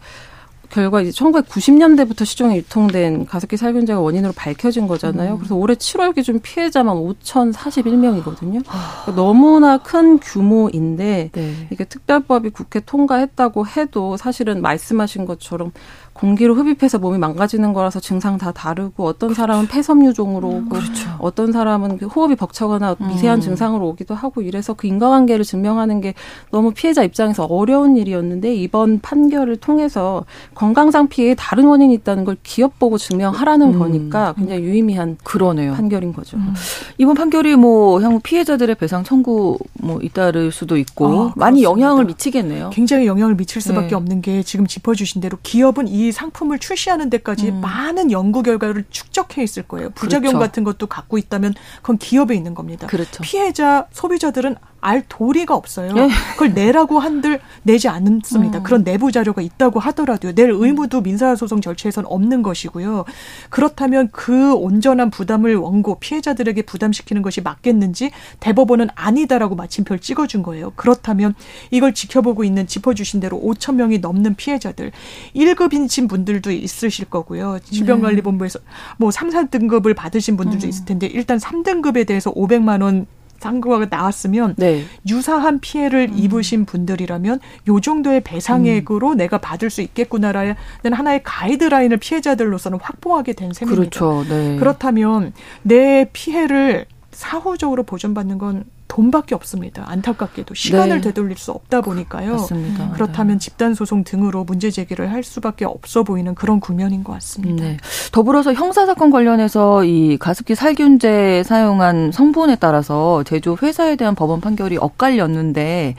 결과 이제 1990년대부터 시중에 유통된 가습기 살균제가 원인으로 밝혀진 거잖아요. 음. 그래서 올해 7월 기준 피해자만 5,041명이거든요. 아. 그러니까 너무나 큰 규모인데 네. 이게 특별법이 국회 통과했다고 해도 사실은 말씀하신 것처럼 공기로 흡입해서 몸이 망가지는 거라서 증상 다 다르고 어떤 그렇죠. 사람은 폐섬유종으로 오고 그렇죠. 어떤 사람은 그 호흡이 벅차거나 미세한 음. 증상으로 오기도 하고 이래서 그 인과관계를 증명하는 게 너무 피해자 입장에서 어려운 일이었는데 이번 판결을 통해서 건강상 피해에 다른 원인이 있다는 걸 기업 보고 증명하라는 음. 거니까 굉장히 유의미한 그러네요. 판결인 거죠. 음. 이번 판결이 뭐 향후 피해자들의 배상 청구 뭐 잇따를 수도 있고 아, 많이 영향을 미치겠네요. 굉장히 영향을 미칠 수밖에 네. 없는 게 지금 짚어주신 대로 기업은 이 상품을 출시하는 데까지 음. 많은 연구 결과를 축적해 있을 거예요. 부작용 그렇죠. 같은 것도 갖고 있다면 그건 기업에 있는 겁니다. 그렇죠. 피해자 소비자들은 알 도리가 없어요. 네. 그걸 내라고 한들 내지 않습니다. 음. 그런 내부 자료가 있다고 하더라도요. 낼 의무도 민사소송 절차에서는 없는 것이고요. 그렇다면 그 온전한 부담을 원고 피해자들에게 부담시키는 것이 맞겠는지 대법원은 아니다라고 마침표를 찍어준 거예요. 그렇다면 이걸 지켜보고 있는 짚어주신 대로 5천 명이 넘는 피해자들 1급인신 분들도 있으실 거고요. 질병관리본부에서 뭐 3, 4등급을 받으신 분들도 음. 있을 텐데 일단 3등급에 대해서 500만 원 상고가 나왔으면 네. 유사한 피해를 음. 입으신 분들이라면 요 정도의 배상액으로 음. 내가 받을 수 있겠구나라는 하나의 가이드라인을 피해자들로서는 확보하게 된 셈입니다. 그렇죠. 네. 그렇다면 내 피해를 사후적으로 보전받는 건 돈밖에 없습니다. 안타깝게도 시간을 네. 되돌릴 수 없다 보니까요. 맞습니다. 그렇다면 네. 집단 소송 등으로 문제 제기를 할 수밖에 없어 보이는 그런 국면인 것 같습니다. 네. 더불어서 형사 사건 관련해서 이 가습기 살균제 사용한 성분에 따라서 제조 회사에 대한 법원 판결이 엇갈렸는데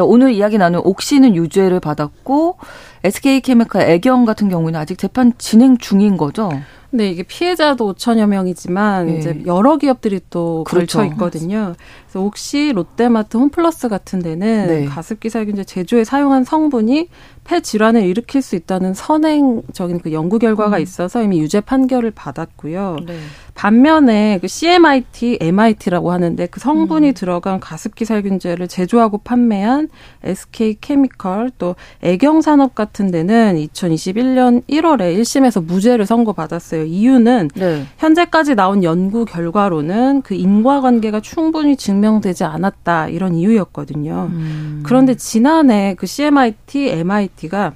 오늘 이야기 나눈 옥시는 유죄를 받았고 SK케미칼 애경 같은 경우는 아직 재판 진행 중인 거죠. 네, 이게 피해자도 5천여 명이지만 네. 이제 여러 기업들이 또 그렇죠. 걸쳐 있거든요. 그래서 혹시 롯데마트, 홈플러스 같은 데는 네. 가습기 살균제 제조에 사용한 성분이 폐 질환을 일으킬 수 있다는 선행적인 그 연구 결과가 음. 있어서 이미 유죄 판결을 받았고요. 네. 반면에 그 CMIT, MIT라고 하는데 그 성분이 음. 들어간 가습기 살균제를 제조하고 판매한 SK 케미컬 또 애경 산업 같은 데는 2021년 1월에 1심에서 무죄를 선고받았어요. 이유는 네. 현재까지 나온 연구 결과로는 그 인과관계가 충분히 증명 되지 않았다 이런 이유였거든요. 음. 그런데 지난해 그 CMIT, MIT가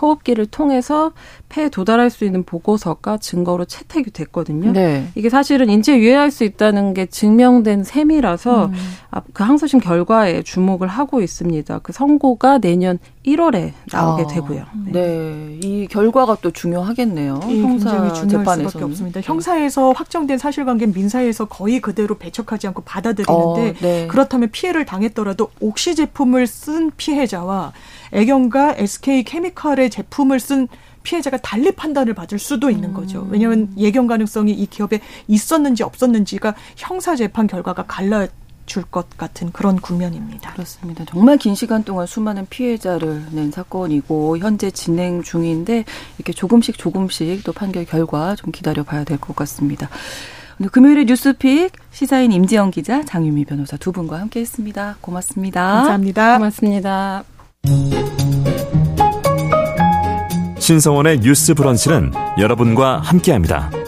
호흡기를 통해서 폐에 도달할 수 있는 보고서가 증거로 채택이 됐거든요. 네. 이게 사실은 인체에 유해할 수 있다는 게 증명된 셈이라서 음. 아, 그 항소심 결과에 주목을 하고 있습니다. 그 선고가 내년 1월에 나오게 아, 되고요. 네. 네. 이 결과가 또 중요하겠네요. 예, 형사 재판에서 수밖에 없습니다. 형사에서 확정된 사실관계는 민사에서 거의 그대로 배척하지 않고 받아들이는데 어, 네. 그렇다면 피해를 당했더라도 옥시 제품을 쓴 피해자와 애경과 SK 케미칼의 제품을 쓴 피해자가 달리 판단을 받을 수도 있는 거죠. 음. 왜냐하면 예견 가능성이 이 기업에 있었는지 없었는지가 형사 재판 결과가 갈라 줄 것 같은 그런 국면입니다. 그렇습니다. 정말 긴 시간 동안 수많은 피해자를 낸 사건이고 현재 진행 중인데 이렇게 조금씩 조금씩 또 판결 결과 좀 기다려 봐야 될 것 같습니다. 오늘 금요일의 뉴스픽 시사인 임지영 기자, 장유미 변호사 두 분과 함께했습니다. 고맙습니다. 감사합니다. 고맙습니다. 신성원의 뉴스 브런치는 여러분과 함께합니다.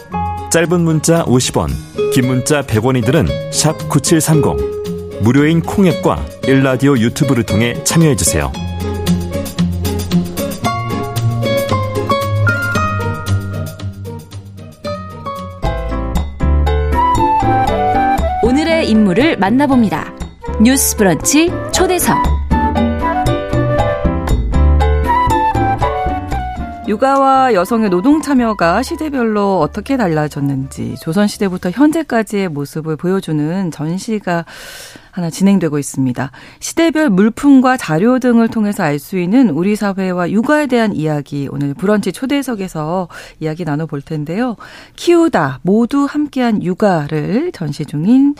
짧은 문자 50원, 긴 문자 100원이들은 9730. 무료인 콩앱과 일라디오 유튜브를 통해 참여해주세요. 오늘의 인물을 만나봅니다. 뉴스 브런치 초대석. 육아와 여성의 노동 참여가 시대별로 어떻게 달라졌는지 조선시대부터 현재까지의 모습을 보여주는 전시가 하나 진행되고 있습니다. 시대별 물품과 자료 등을 통해서 알 수 있는 우리 사회와 육아에 대한 이야기 오늘 브런치 초대석에서 이야기 나눠볼 텐데요. 키우다 모두 함께한 육아를 전시 중인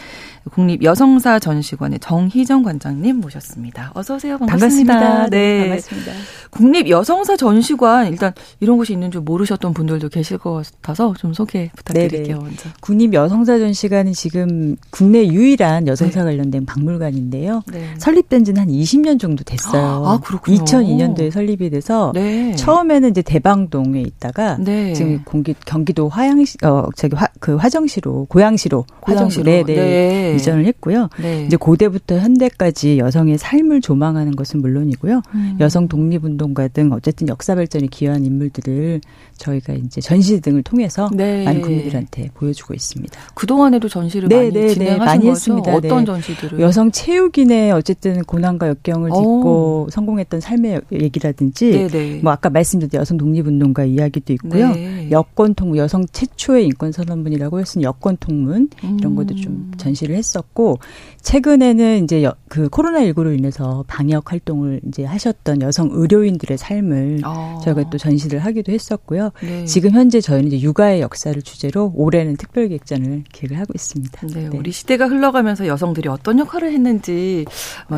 국립여성사 전시관의 정희정 관장님 모셨습니다. 어서 오세요. 반갑습니다. 반갑습니다. 네. 반갑습니다. 국립여성사 전시관 일단 이런 곳이 있는 줄 모르셨던 분들도 계실 것 같아서 좀 소개 부탁드릴게요. 네네. 먼저. 국립여성사 전시관은 지금 국내 유일한 여성사 네. 관련된 박물관인데요. 네. 설립된 지는 한 20년 정도 됐어요. 아, 그렇군요. 2002년도에 설립이 돼서 네. 처음에는 이제 대방동에 있다가 네. 지금 공기 경기도 화양시 어 저기 화 그 화정시로 고양시로 고양시로 네, 네. 네. 이전을 했고요. 네. 이제 고대부터 현대까지 여성의 삶을 조망하는 것은 물론이고요. 음. 여성 독립운동가 등 어쨌든 역사 발전에 기여한 인물들을 저희가 이제 전시 등을 통해서 네. 많은 국민들한테 보여주고 있습니다. 그 동안에도 전시를 네, 많이. 진행하신 많이 거죠? 했습니다. 어떤 네. 전시들을? 여성 체육인의 어쨌든 고난과 역경을 딛고 성공했던 삶의 얘기라든지, 네, 네. 뭐 아까 말씀드린 여성 독립운동가 이야기도 있고요. 여권 통문 여성 최초의 인권 선언문이라고 했으니 여권 통문 이런 것도 좀 음. 전시를 했었고 최근에는 이제 그 코로나 19로 인해서 방역 활동을 이제 하셨던 여성 의료인들의 삶을 어. 저희가 또 전시를 하기도 했었고요. 네. 지금 현재 저희는 이제 육아의 역사를 주제로 올해는 특별 기획전을 기획을 하고 있습니다. 네, 네. 우리 시대가 흘러가면서 여성들이 어떤 역할을 했는지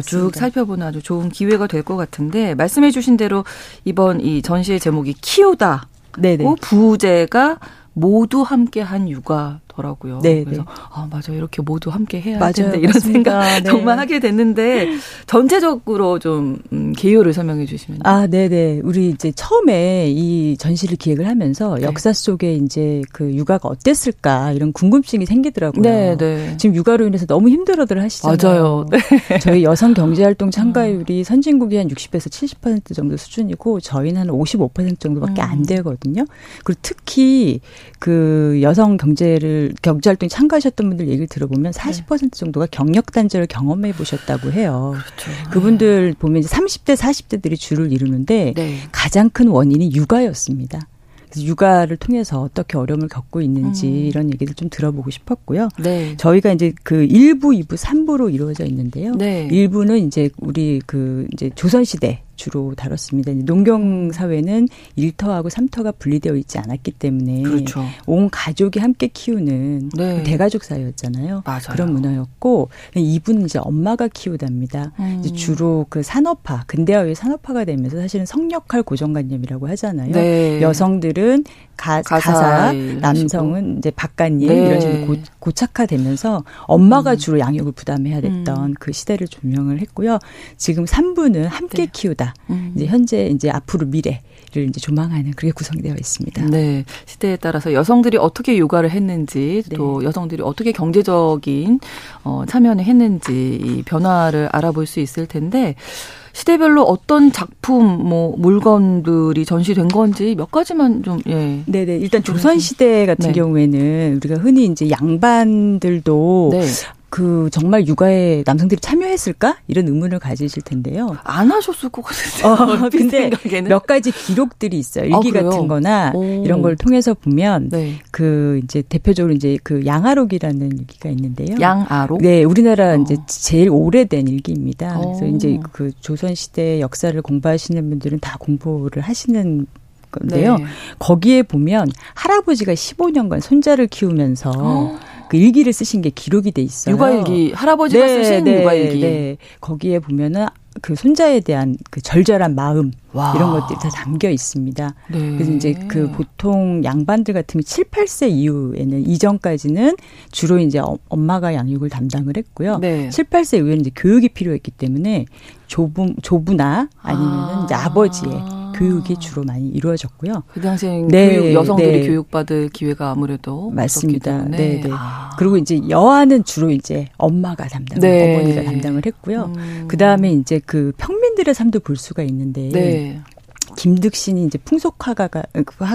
쭉 살펴보는 아주 좋은 기회가 될 것 같은데 말씀해 주신 대로 이번 이 전시의 제목이 키우다. 네네. 부제가 모두 함께한 육아 더라고요. 네, 그래서 네. 아 맞아 이렇게 모두 함께 해야 맞아요, 텐데 이런 맞습니다. 생각 네. 정말 하게 됐는데 전체적으로 좀 음, 개요를 설명해 주시면. 아, 네, 네. 우리 이제 처음에 이 전시를 기획을 하면서 네. 역사 속에 이제 그 육아가 어땠을까 이런 궁금증이 생기더라고요. 네, 네. 지금 육아로 인해서 너무 힘들어들 하시잖아요. 맞아요. 네. 저희 여성 경제활동 참가율이 음. 선진국이 한 60에서 70% 정도 수준이고 저희는 한 55% 정도밖에 음. 안 되거든요. 그리고 특히 그 여성 경제를 경제활동에 참가하셨던 분들 얘기를 들어보면 40% 정도가 경력 단절을 경험해 보셨다고 해요. 그렇죠. 그분들 네. 보면 이제 30대, 40대들이 주를 이루는데 네. 가장 큰 원인이 육아였습니다. 육아를 통해서 어떻게 어려움을 겪고 있는지 음. 이런 얘기를 좀 들어보고 싶었고요. 네. 저희가 이제 그 1부, 2부, 3부로 이루어져 있는데요. 네. 1부는 이제 우리 그 이제 조선시대 주로 다뤘습니다. 농경 사회는 일터하고 삼터가 분리되어 있지 않았기 때문에 그렇죠. 온 가족이 함께 키우는 네. 그 대가족 사회였잖아요. 맞아요. 그런 문화였고 이분은 이제 엄마가 키우답니다. 음. 이제 주로 그 산업화, 근대화의 산업화가 되면서 사실은 성역할 고정관념이라고 하잖아요. 네. 여성들은 가, 가사, 가사 남성은 이제 바깥일 네. 이런 식으로 고, 고착화되면서 엄마가 음. 주로 양육을 부담해야 됐던 음. 그 시대를 조명을 했고요. 지금 3부는 함께 네. 키우다. 음. 이제 현재 이제 앞으로 미래를 이제 조망하는 그게 구성되어 있습니다. 네. 시대에 따라서 여성들이 어떻게 육아를 했는지 네. 또 여성들이 어떻게 경제적인 어 참여를 했는지 이 변화를 알아볼 수 있을 텐데 시대별로 어떤 작품, 뭐 물건들이 전시된 건지 몇 가지만 좀 예. 네네 일단 조선 시대 같은 네. 경우에는 우리가 흔히 이제 양반들도 네. 그 정말 육아에 남성들이 참여했을까 이런 의문을 가지실 텐데요. 안 하셨을 것 같은데. 어, 근데 생각에는. 몇 가지 기록들이 있어요. 일기 아, 같은-거나 이런 걸 통해서 보면 네. 그 이제 대표적으로 이제 그 양아록이라는 일기가 있는데요. 양아록? 네, 우리나라 어. 이제 제일 오래된 일기입니다. 어. 그래서 이제 그 조선 시대 역사를 공부하시는 분들은 다 공부를 하시는 건데요. 네. 거기에 보면 할아버지가 15년간 손자를 키우면서 어. 그 일기를 쓰신 게 기록이 돼 있어요. 육아일기 할아버지가 네, 쓰신 네, 육아일기. 네. 거기에 보면은 그 손자에 대한 그 절절한 마음 와. 이런 것들이 다 담겨 있습니다. 네. 그래서 이제 그 보통 양반들 같은 7, 8세 이후에는 이전까지는 주로 이제 어, 엄마가 양육을 담당을 했고요. 네. 7, 8세 이후에는 이제 교육이 필요했기 때문에 조부 조부나 아니면은 아. 이제 아버지의 교육이 주로 많이 이루어졌고요. 그 당시엔 네, 교육, 여성들이 네. 교육받을 기회가 아무래도 맞습니다. 네, 네. 아. 그리고 이제 여아는 주로 이제 엄마가 담당, 네. 어머니가 담당을 했고요. 음. 그 다음에 이제 그 평민들의 삶도 볼 수가 있는데. 네. 김득신이 이제 풍속화가 그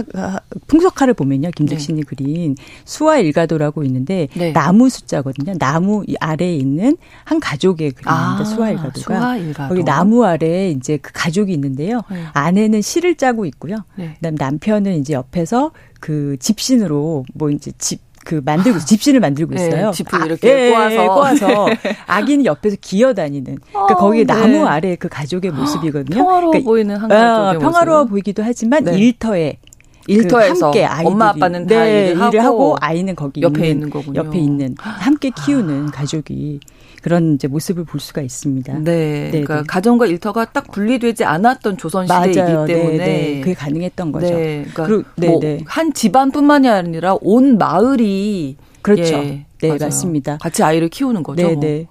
풍속화를 보면요 김득신이 네. 그린 수화 일가도라고 있는데 네. 나무 숫자거든요. 나무 아래에 있는 한 가족의 그림입니다. 아, 수화 일가도가 일가도. 거기 나무 아래에 이제 그 가족이 있는데요. 네. 아내는 실을 짜고 있고요. 네. 그다음 남편은 이제 옆에서 그 집신으로 뭐 이제 집 그 만들고 집신을 만들고 네, 있어요. 네, 집을 이렇게 아, 예, 꼬아서 예, 꼬아서 아기는 옆에서 기어다니는. 그러니까 어, 거기에 네. 나무 아래 그 가족의 모습이거든요. 평화로워 그러니까, 보이는 한 가족의 어, 평화로워 보이기도 하지만 네. 일터에 일터에서 그 함께 아이들이 엄마 아빠는 다 네, 일을, 하고, 하고, 아이는 거기 옆에 있는, 있는 거군요. 옆에 있는 함께 키우는 가족이 그런 이제 모습을 볼 수가 있습니다. 네, 네 그러니까 네. 가정과 일터가 딱 분리되지 않았던 조선 시대이기 맞아요. 네, 때문에 네, 그게 가능했던 거죠. 네, 그러니까 뭐한 집안뿐만이 아니라 온 마을이 그렇죠. 예, 네, 맞아요. 맞습니다. 같이 아이를 키우는 거죠. 네, 네.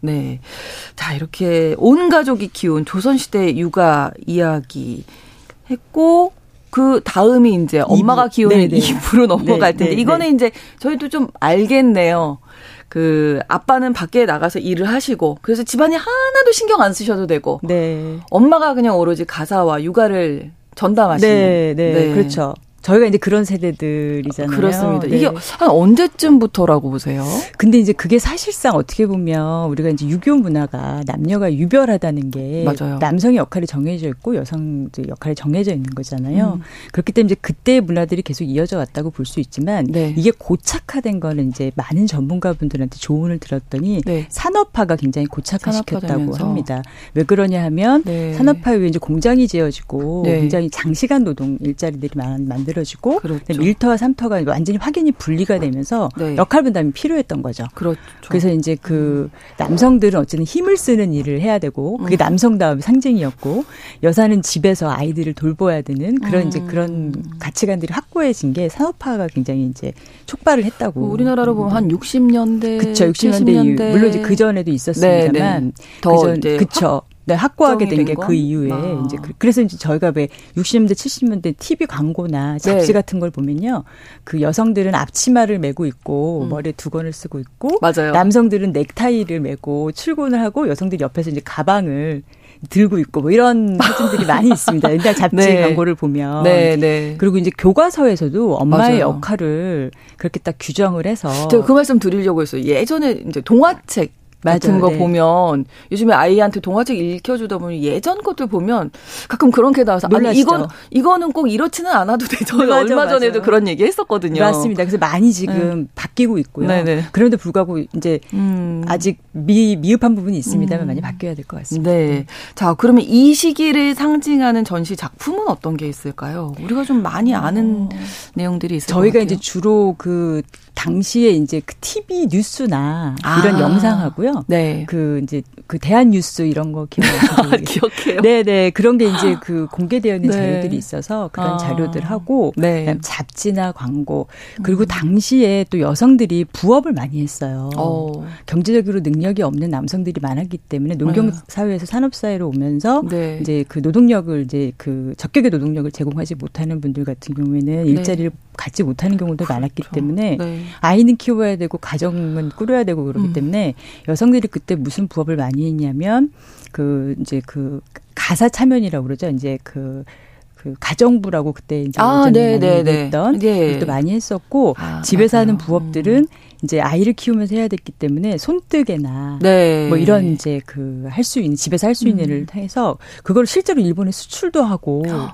네. 자, 이렇게 온 가족이 키운 조선시대 육아 이야기 했고, 그 다음이 이제 엄마가 키우는 네네. 입으로 넘어갈 텐데, 네 네. 이거는 이제 저희도 좀 알겠네요. 그 아빠는 밖에 나가서 일을 하시고 그래서 집안이 하나도 신경 안 쓰셔도 되고 네. 엄마가 그냥 오로지 가사와 육아를 전담하시는. 네, 네, 네. 그렇죠. 저희가 이제 그런 세대들이잖아요. 그렇습니다. 네. 이게 한 언제쯤부터라고 보세요? 근데 이제 그게 사실상 어떻게 보면 우리가 이제 유교 문화가 남녀가 유별하다는 게 맞아요. 남성의 역할이 정해져 있고 여성의 역할이 정해져 있는 거잖아요. 음. 그렇기 때문에 이제 그때의 문화들이 계속 이어져 왔다고 볼 수 있지만 네. 이게 고착화된 거는 이제 많은 전문가분들한테 조언을 들었더니 네. 산업화가 굉장히 고착화시켰다고 합니다. 왜 그러냐 하면 네. 산업화 이후에 이제 공장이 지어지고 네. 굉장히 장시간 노동 일자리들이 만들 만들어지고 그렇죠. 밀터와 삼터가 완전히 확연히 분리가 되면서 네. 역할 분담이 필요했던 거죠. 그렇죠. 그래서 이제 그 남성들은 어쨌든 힘을 쓰는 일을 해야 되고 그게 음. 남성다움의 상징이었고 여사는 집에서 아이들을 돌봐야 되는 그런 음. 이제 그런 가치관들이 확고해진 게 산업화가 굉장히 이제 촉발을 했다고. 우리나라로 보면 한 60년대, 그쵸, 60년대, 70년대. 물론 이제 그 전에도 있었습니다만 네, 네. 더 그전 그쵸. 네, 확고하게 된 게 그 이후에 아. 이제 그, 그래서 이제 저희가 왜 60년대 70년대 TV 광고나 잡지 네. 같은 걸 보면요. 그 여성들은 앞치마를 메고 있고 음. 머리에 두건을 쓰고 있고 맞아요. 남성들은 넥타이를 메고 출근을 하고 여성들이 옆에서 이제 가방을 들고 있고 뭐 이런 사진들이 많이 있습니다. 옛날 잡지 네. 광고를 보면. 네, 네. 그리고 이제 교과서에서도 엄마의 맞아요. 역할을 그렇게 딱 규정을 해서. 제가 그 말씀 드리려고 했어요. 예전에 이제 동화책 같은 맞아요. 거 네. 보면 요즘에 아이한테 동화책 읽혀주다 보면 예전 것들 보면 가끔 그런 게 나와서 놀라시죠? 아니 이건 이거는 꼭 이렇지는 않아도 돼. 저 맞아, 얼마 맞아. 전에도 그런 얘기 했었거든요. 맞습니다. 그래서 많이 지금 네. 바뀌고 있고요. 네네. 그런데 불구하고 이제 음. 아직 미 미흡한 부분이 있습니다만 음. 많이 바뀌어야 될 것 같습니다. 네. 자 그러면 이 시기를 상징하는 전시 작품은 어떤 게 있을까요? 우리가 좀 많이 아는 어. 내용들이 있을 저희가 이제 주로 그 당시에 이제 그 TV 뉴스나 아. 이런 영상하고요. 네. 그 이제 그 대한 뉴스 이런 거? 기억해요. 네, 네. 그런 게 이제 그 공개되어 있는 네. 자료들이 있어서 그런 아. 자료들 하고 네. 그다음 잡지나 광고 그리고 음. 당시에 또 여성들이 부업을 많이 했어요. 어. 경제적으로 능력이 없는 남성들이 많았기 때문에 농경 네. 사회에서 산업 사회로 오면서 네. 이제 그 노동력을 이제 그 적격의 노동력을 제공하지 못하는 분들 같은 경우에는 네. 일자리를 갖지 못하는 경우도 그렇죠. 많았기 때문에 네. 아이는 키워야 되고 가정은 꾸려야 되고 그러기 음. 때문에 여성들이 그때 무슨 부업을 많이 했냐면 그 이제 그 가사 참여이라고 그러죠. 이제 그그 가정부라고 그때 이제 아, 네, 네, 네. 했던 네. 것도 많이 했었고 아, 집에서 맞아요. 하는 부업들은 이제 아이를 키우면서 해야 됐기 때문에 손뜨개나 네. 뭐 이런 이제 그 할 수 있는 집에서 할 수 있는 음. 일을 해서 그걸 실제로 일본에 수출도 하고 아,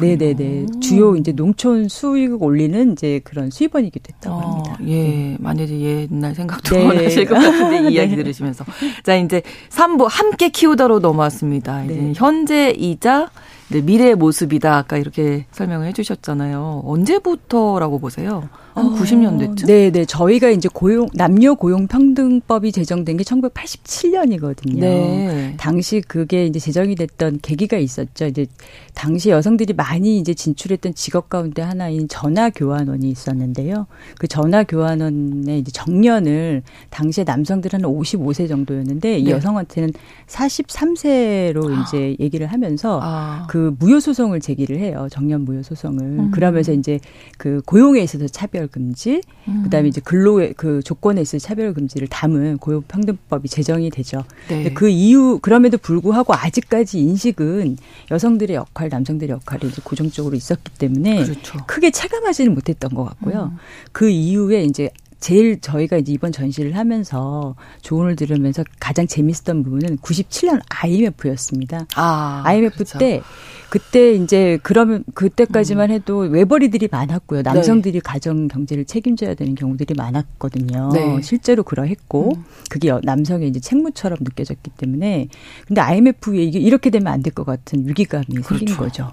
네네네 주요 이제 농촌 수익을 올리는 이제 그런 수입원이기도 했다고 어, 합니다. 예, 네. 많이 옛날 생각도 네. 나실 것 같은데 이 이야기 들으시면서 자 이제 3부 함께 키우다로 넘어왔습니다. 이제 네. 현재이자 네, 미래의 모습이다. 아까 이렇게 설명을 해주셨잖아요. 언제부터라고 보세요? 한 어, 90년대쯤? 네, 네. 저희가 이제 고용 남녀 고용 평등법이 제정된 게 1987년이거든요. 네. 당시 그게 이제 제정이 됐던 계기가 있었죠. 이제 당시 여성들이 많이 이제 진출했던 직업 가운데 하나인 전화 교환원이 있었는데요. 그 전화 교환원의 이제 정년을 당시에 남성들은 한 55세 정도였는데 이 네. 여성한테는 43세로 아. 이제 얘기를 하면서 아. 그 무효 소송을 제기를 해요. 정년 무효 소송을. 음. 그러면서 이제 그 고용에 있어서 차별 금지, 음. 그다음에 이제 근로의 그 조건에 있어서 차별 금지를 담은 고용 평등법이 제정이 되죠. 네. 그 이유 그럼에도 불구하고 아직까지 인식은 여성들의 역할, 남성들의 역할이 이제 고정적으로 있었기 때문에 그렇죠. 크게 체감하지는 못했던 것 같고요. 음. 그 이후에 이제 제일 저희가 이제 이번 전시를 하면서 조언을 들으면서 가장 재밌었던 부분은 97년 IMF였습니다. 아, IMF 그렇죠. 때 그때 이제 그러면 그때까지만 음. 해도 외벌이들이 많았고요. 남성들이 네. 가정 경제를 책임져야 되는 경우들이 많았거든요. 네. 실제로 그러했고 음. 그게 남성의 이제 책무처럼 느껴졌기 때문에 근데 IMF 에 이게 이렇게 되면 안 될 것 같은 위기감이 그렇죠. 생긴 거죠.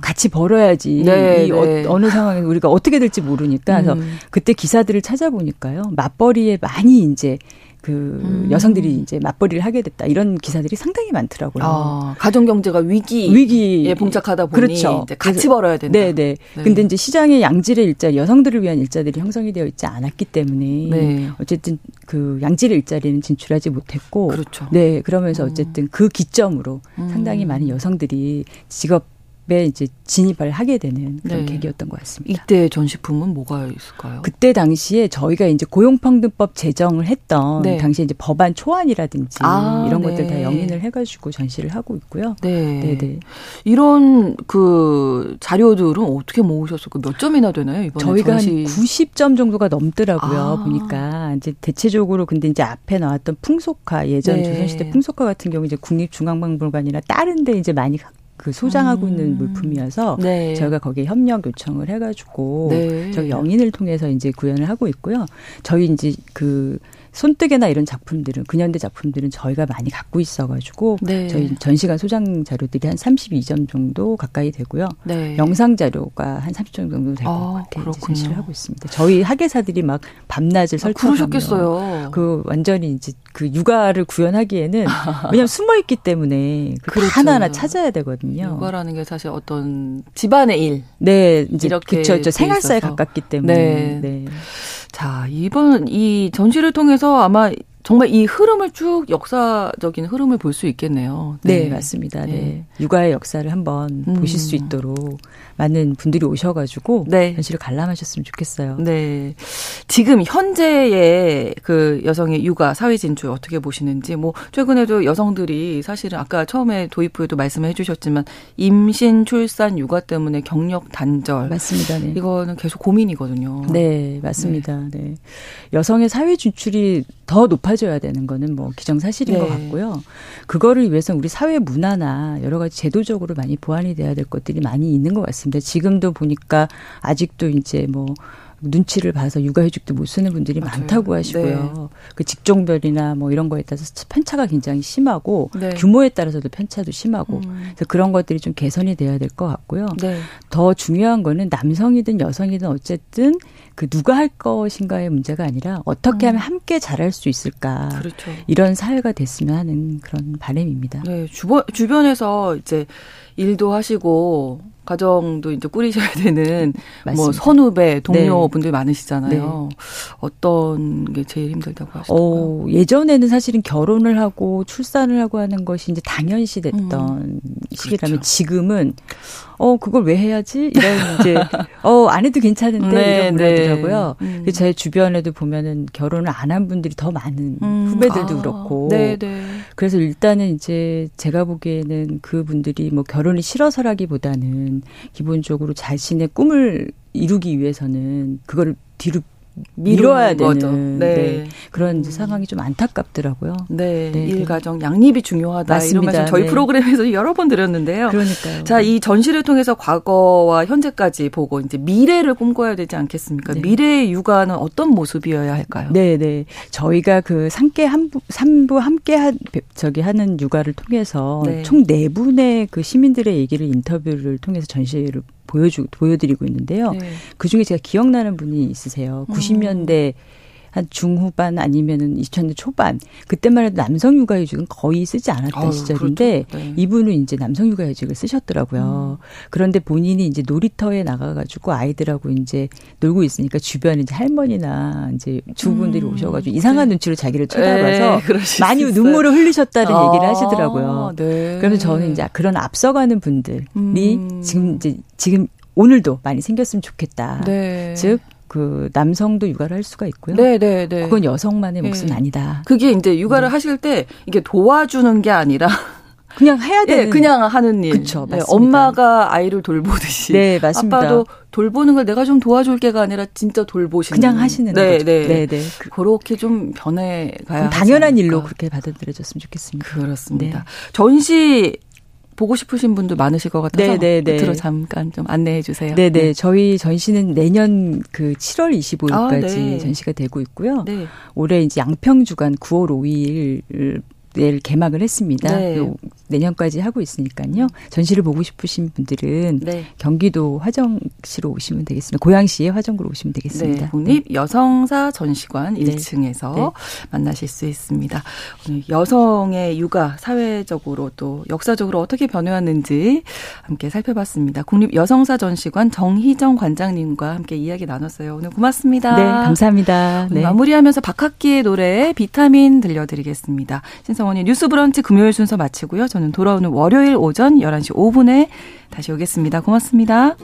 같이 벌어야지. 네, 이 네. 어, 느 상황에 우리가 어떻게 될지 모르니까 그래서 음. 그때 기사들을 찾아보니까요. 맞벌이에 많이 이제 그 음. 여성들이 이제 맞벌이를 하게 됐다 이런 기사들이 상당히 많더라고요. 아, 가정 경제가 위기 위기에 봉착하다 보니 그렇죠. 같이 벌어야 된다. 네, 네. 근데 이제 시장에 양질의 일자리, 여성들을 위한 일자들이 형성이 되어 있지 않았기 때문에 네. 어쨌든 그 양질의 일자리는 진출하지 못했고 그렇죠. 네, 그러면서 음. 어쨌든 그 기점으로 음. 상당히 많은 여성들이 직업 에 이제 진입을 하게 되는 그런 네. 계기였던 것 같습니다. 이때 전시품은 뭐가 있을까요? 그때 당시에 저희가 이제 고용평등법 제정을 했던 네. 당시에 이제 법안 초안이라든지 아, 이런 네. 것들 다 영인을 해가지고 전시를 하고 있고요. 네. 네, 네. 이런 그 자료들은 어떻게 모으셨을까? 몇 점이나 되나요 이번에 저희가 전시? 한 90점 정도가 넘더라고요. 아. 보니까 이제 대체적으로 근데 이제 앞에 나왔던 풍속화 예전 네. 조선시대 풍속화 같은 경우 이제 국립중앙박물관이나 다른데 이제 많이 그 소장하고 음. 있는 물품이어서 네. 저희가 거기에 협력 요청을 해가지고 네. 저희 영인을 통해서 이제 구현을 하고 있고요. 저희 이제 그 손뜨개나 이런 작품들은 근현대 작품들은 저희가 많이 갖고 있어가지고 네. 저희 전시관 소장 자료들이 한 32점 정도 가까이 되고요. 네. 영상 자료가 한 30점 정도 되고 아, 그렇게 전시를 하고 있습니다. 저희 학예사들이 막 밤낮을 아, 설득하며 그 완전히 이제 그 육아를 구현하기에는 왜냐하면 숨어 있기 때문에 그 그렇죠. 하나하나 찾아야 되거든요. 육아라는 게 사실 어떤 집안의 일. 네, 이제 이렇게 그렇죠. 생활사에 가깝기 때문에. 네. 네. 자, 이번 이 전시를 통해서 아마 정말 이 흐름을 쭉 역사적인 흐름을 볼 수 있겠네요. 네, 네 맞습니다. 네. 네. 육아의 역사를 한번 음. 보실 수 있도록 많은 분들이 오셔가지고 네. 현실을 관람하셨으면 좋겠어요. 네. 지금 현재의 그 여성의 육아 사회 진출 어떻게 보시는지 뭐 최근에도 여성들이 사실은 아까 처음에 도입 후에도 말씀을 해주셨지만 임신, 출산, 육아 때문에 경력 단절 맞습니다. 네. 이거는 계속 고민이거든요. 네, 맞습니다. 네. 네. 여성의 사회 진출이 더 높아져야 되는 거는 뭐 기정사실인 네. 것 같고요. 그거를 위해서 우리 사회 문화나 여러 가지 제도적으로 많이 보완이 돼야 될 것들이 많이 있는 것 같습니다. 지금도 보니까 아직도 이제 뭐 눈치를 봐서 육아휴직도 못 쓰는 분들이 맞아요. 많다고 하시고요. 네. 그 직종별이나 뭐 이런 거에 따라서 편차가 굉장히 심하고 네. 규모에 따라서도 편차도 심하고 음. 그래서 그런 것들이 좀 개선이 돼야 될 것 같고요. 네. 더 중요한 거는 남성이든 여성이든 어쨌든 그 누가 할 것인가의 문제가 아니라 어떻게 하면 음. 함께 잘할 수 있을까. 그렇죠. 이런 사회가 됐으면 하는 그런 바람입니다. 네, 주변 주변에서 이제 일도 하시고 가정도 이제 꾸리셔야 되는 뭐 맞습니다. 뭐 선후배 동료분들 네. 많으시잖아요. 네. 어떤 게 제일 힘들다고 하시던가요? 어, 예전에는 사실은 결혼을 하고 출산을 하고 하는 것이 이제 당연시 됐던 음. 시기라면 그렇죠. 지금은 어 그걸 왜 해야지 이런 이제 어안 해도 괜찮은데 네, 이런 그러더라고요. 네. 음. 제 주변에도 보면은 결혼을 안 한 분들이 더 많은 음. 후배들도 아. 그렇고. 네, 네. 그래서 일단은 이제 제가 보기에는 그 분들이 뭐 결혼이 싫어서라기보다는 기본적으로 자신의 꿈을 이루기 위해서는 그거를 뒤로 미뤄야 되는 네. 네. 그런 음. 상황이 좀 안타깝더라고요. 네, 네. 일 가정 양립이 중요하다 맞습니다. 이런 말씀 저희 네. 프로그램에서 여러 번 드렸는데요. 그러니까요. 자, 이 전시를 통해서 과거와 현재까지 보고 이제 미래를 꿈꿔야 되지 않겠습니까? 네. 미래의 육아는 어떤 모습이어야 할까요? 네, 네. 저희가 그 삼계 한부 삼부 함께 한 저기 하는 육아를 통해서 네. 총네 분의 그 시민들의 얘기를 인터뷰를 통해서 전시를 보여주 보여드리고 있는데요. 네. 그 중에 제가 기억나는 분이 있으세요. 90년대 음. 한 중후반 아니면은 2000년 초반 그때만 해도 남성 육아휴직은 거의 쓰지 않았던 아유, 시절인데 그렇죠. 네. 이분은 이제 남성 육아휴직을 쓰셨더라고요. 음. 그런데 본인이 이제 놀이터에 나가가지고 아이들하고 이제 놀고 있으니까 주변에 이제 할머니나 이제 주부분들이 음. 오셔가지고 이상한 네. 눈치로 자기를 쳐다봐서 네, 많이 눈물을 흘리셨다는 아, 얘기를 하시더라고요. 네. 그러면 저는 이제 그런 앞서가는 분들이 음. 지금 이제 지금 오늘도 많이 생겼으면 좋겠다. 네. 즉 그 남성도 육아를 할 수가 있고요. 네, 네, 네. 그건 여성만의 몫은 네. 아니다. 그게 이제 육아를 네. 하실 때 이게 도와주는 게 아니라 그냥 해야 네, 되는 네, 그냥 하는 일. 그렇죠. 네, 엄마가 아이를 돌보듯이 네, 맞습니다. 아빠도 돌보는 걸 내가 좀 도와줄게가 아니라 진짜 돌보시는 그냥 하시는 네, 거죠. 네, 네, 네. 그렇게 좀 변해 가야 당연한 일로 그렇게 받아들여졌으면 좋겠습니다. 그렇습니다. 네. 전시 보고 싶으신 분도 많으실 것 같아서 네네네. 네, 끝으로 잠깐 좀 안내해 주세요. 네네. 네. 저희 전시는 내년 그 7월 25일까지 아, 네. 전시가 되고 있고요. 네. 올해 이제 양평 주간 9월 5일 내일 개막을 했습니다. 네. 내년까지 하고 있으니까요. 전시를 보고 싶으신 분들은 네. 경기도 화정시로 오시면 되겠습니다. 고양시의 화정구로 오시면 되겠습니다. 네, 국립 네. 여성사 전시관 1층에서 만나실 수 있습니다. 오늘 여성의 육아 사회적으로 또 역사적으로 어떻게 변해왔는지 함께 살펴봤습니다. 국립 여성사 전시관 정희정 관장님과 함께 이야기 나눴어요. 오늘 고맙습니다. 네, 감사합니다. 마무리하면서 박학기의 노래 비타민 들려드리겠습니다. 신성 신 성원의 뉴스 브런치 금요일 순서 마치고요. 저는 돌아오는 월요일 오전 11시 5분에 다시 오겠습니다. 고맙습니다.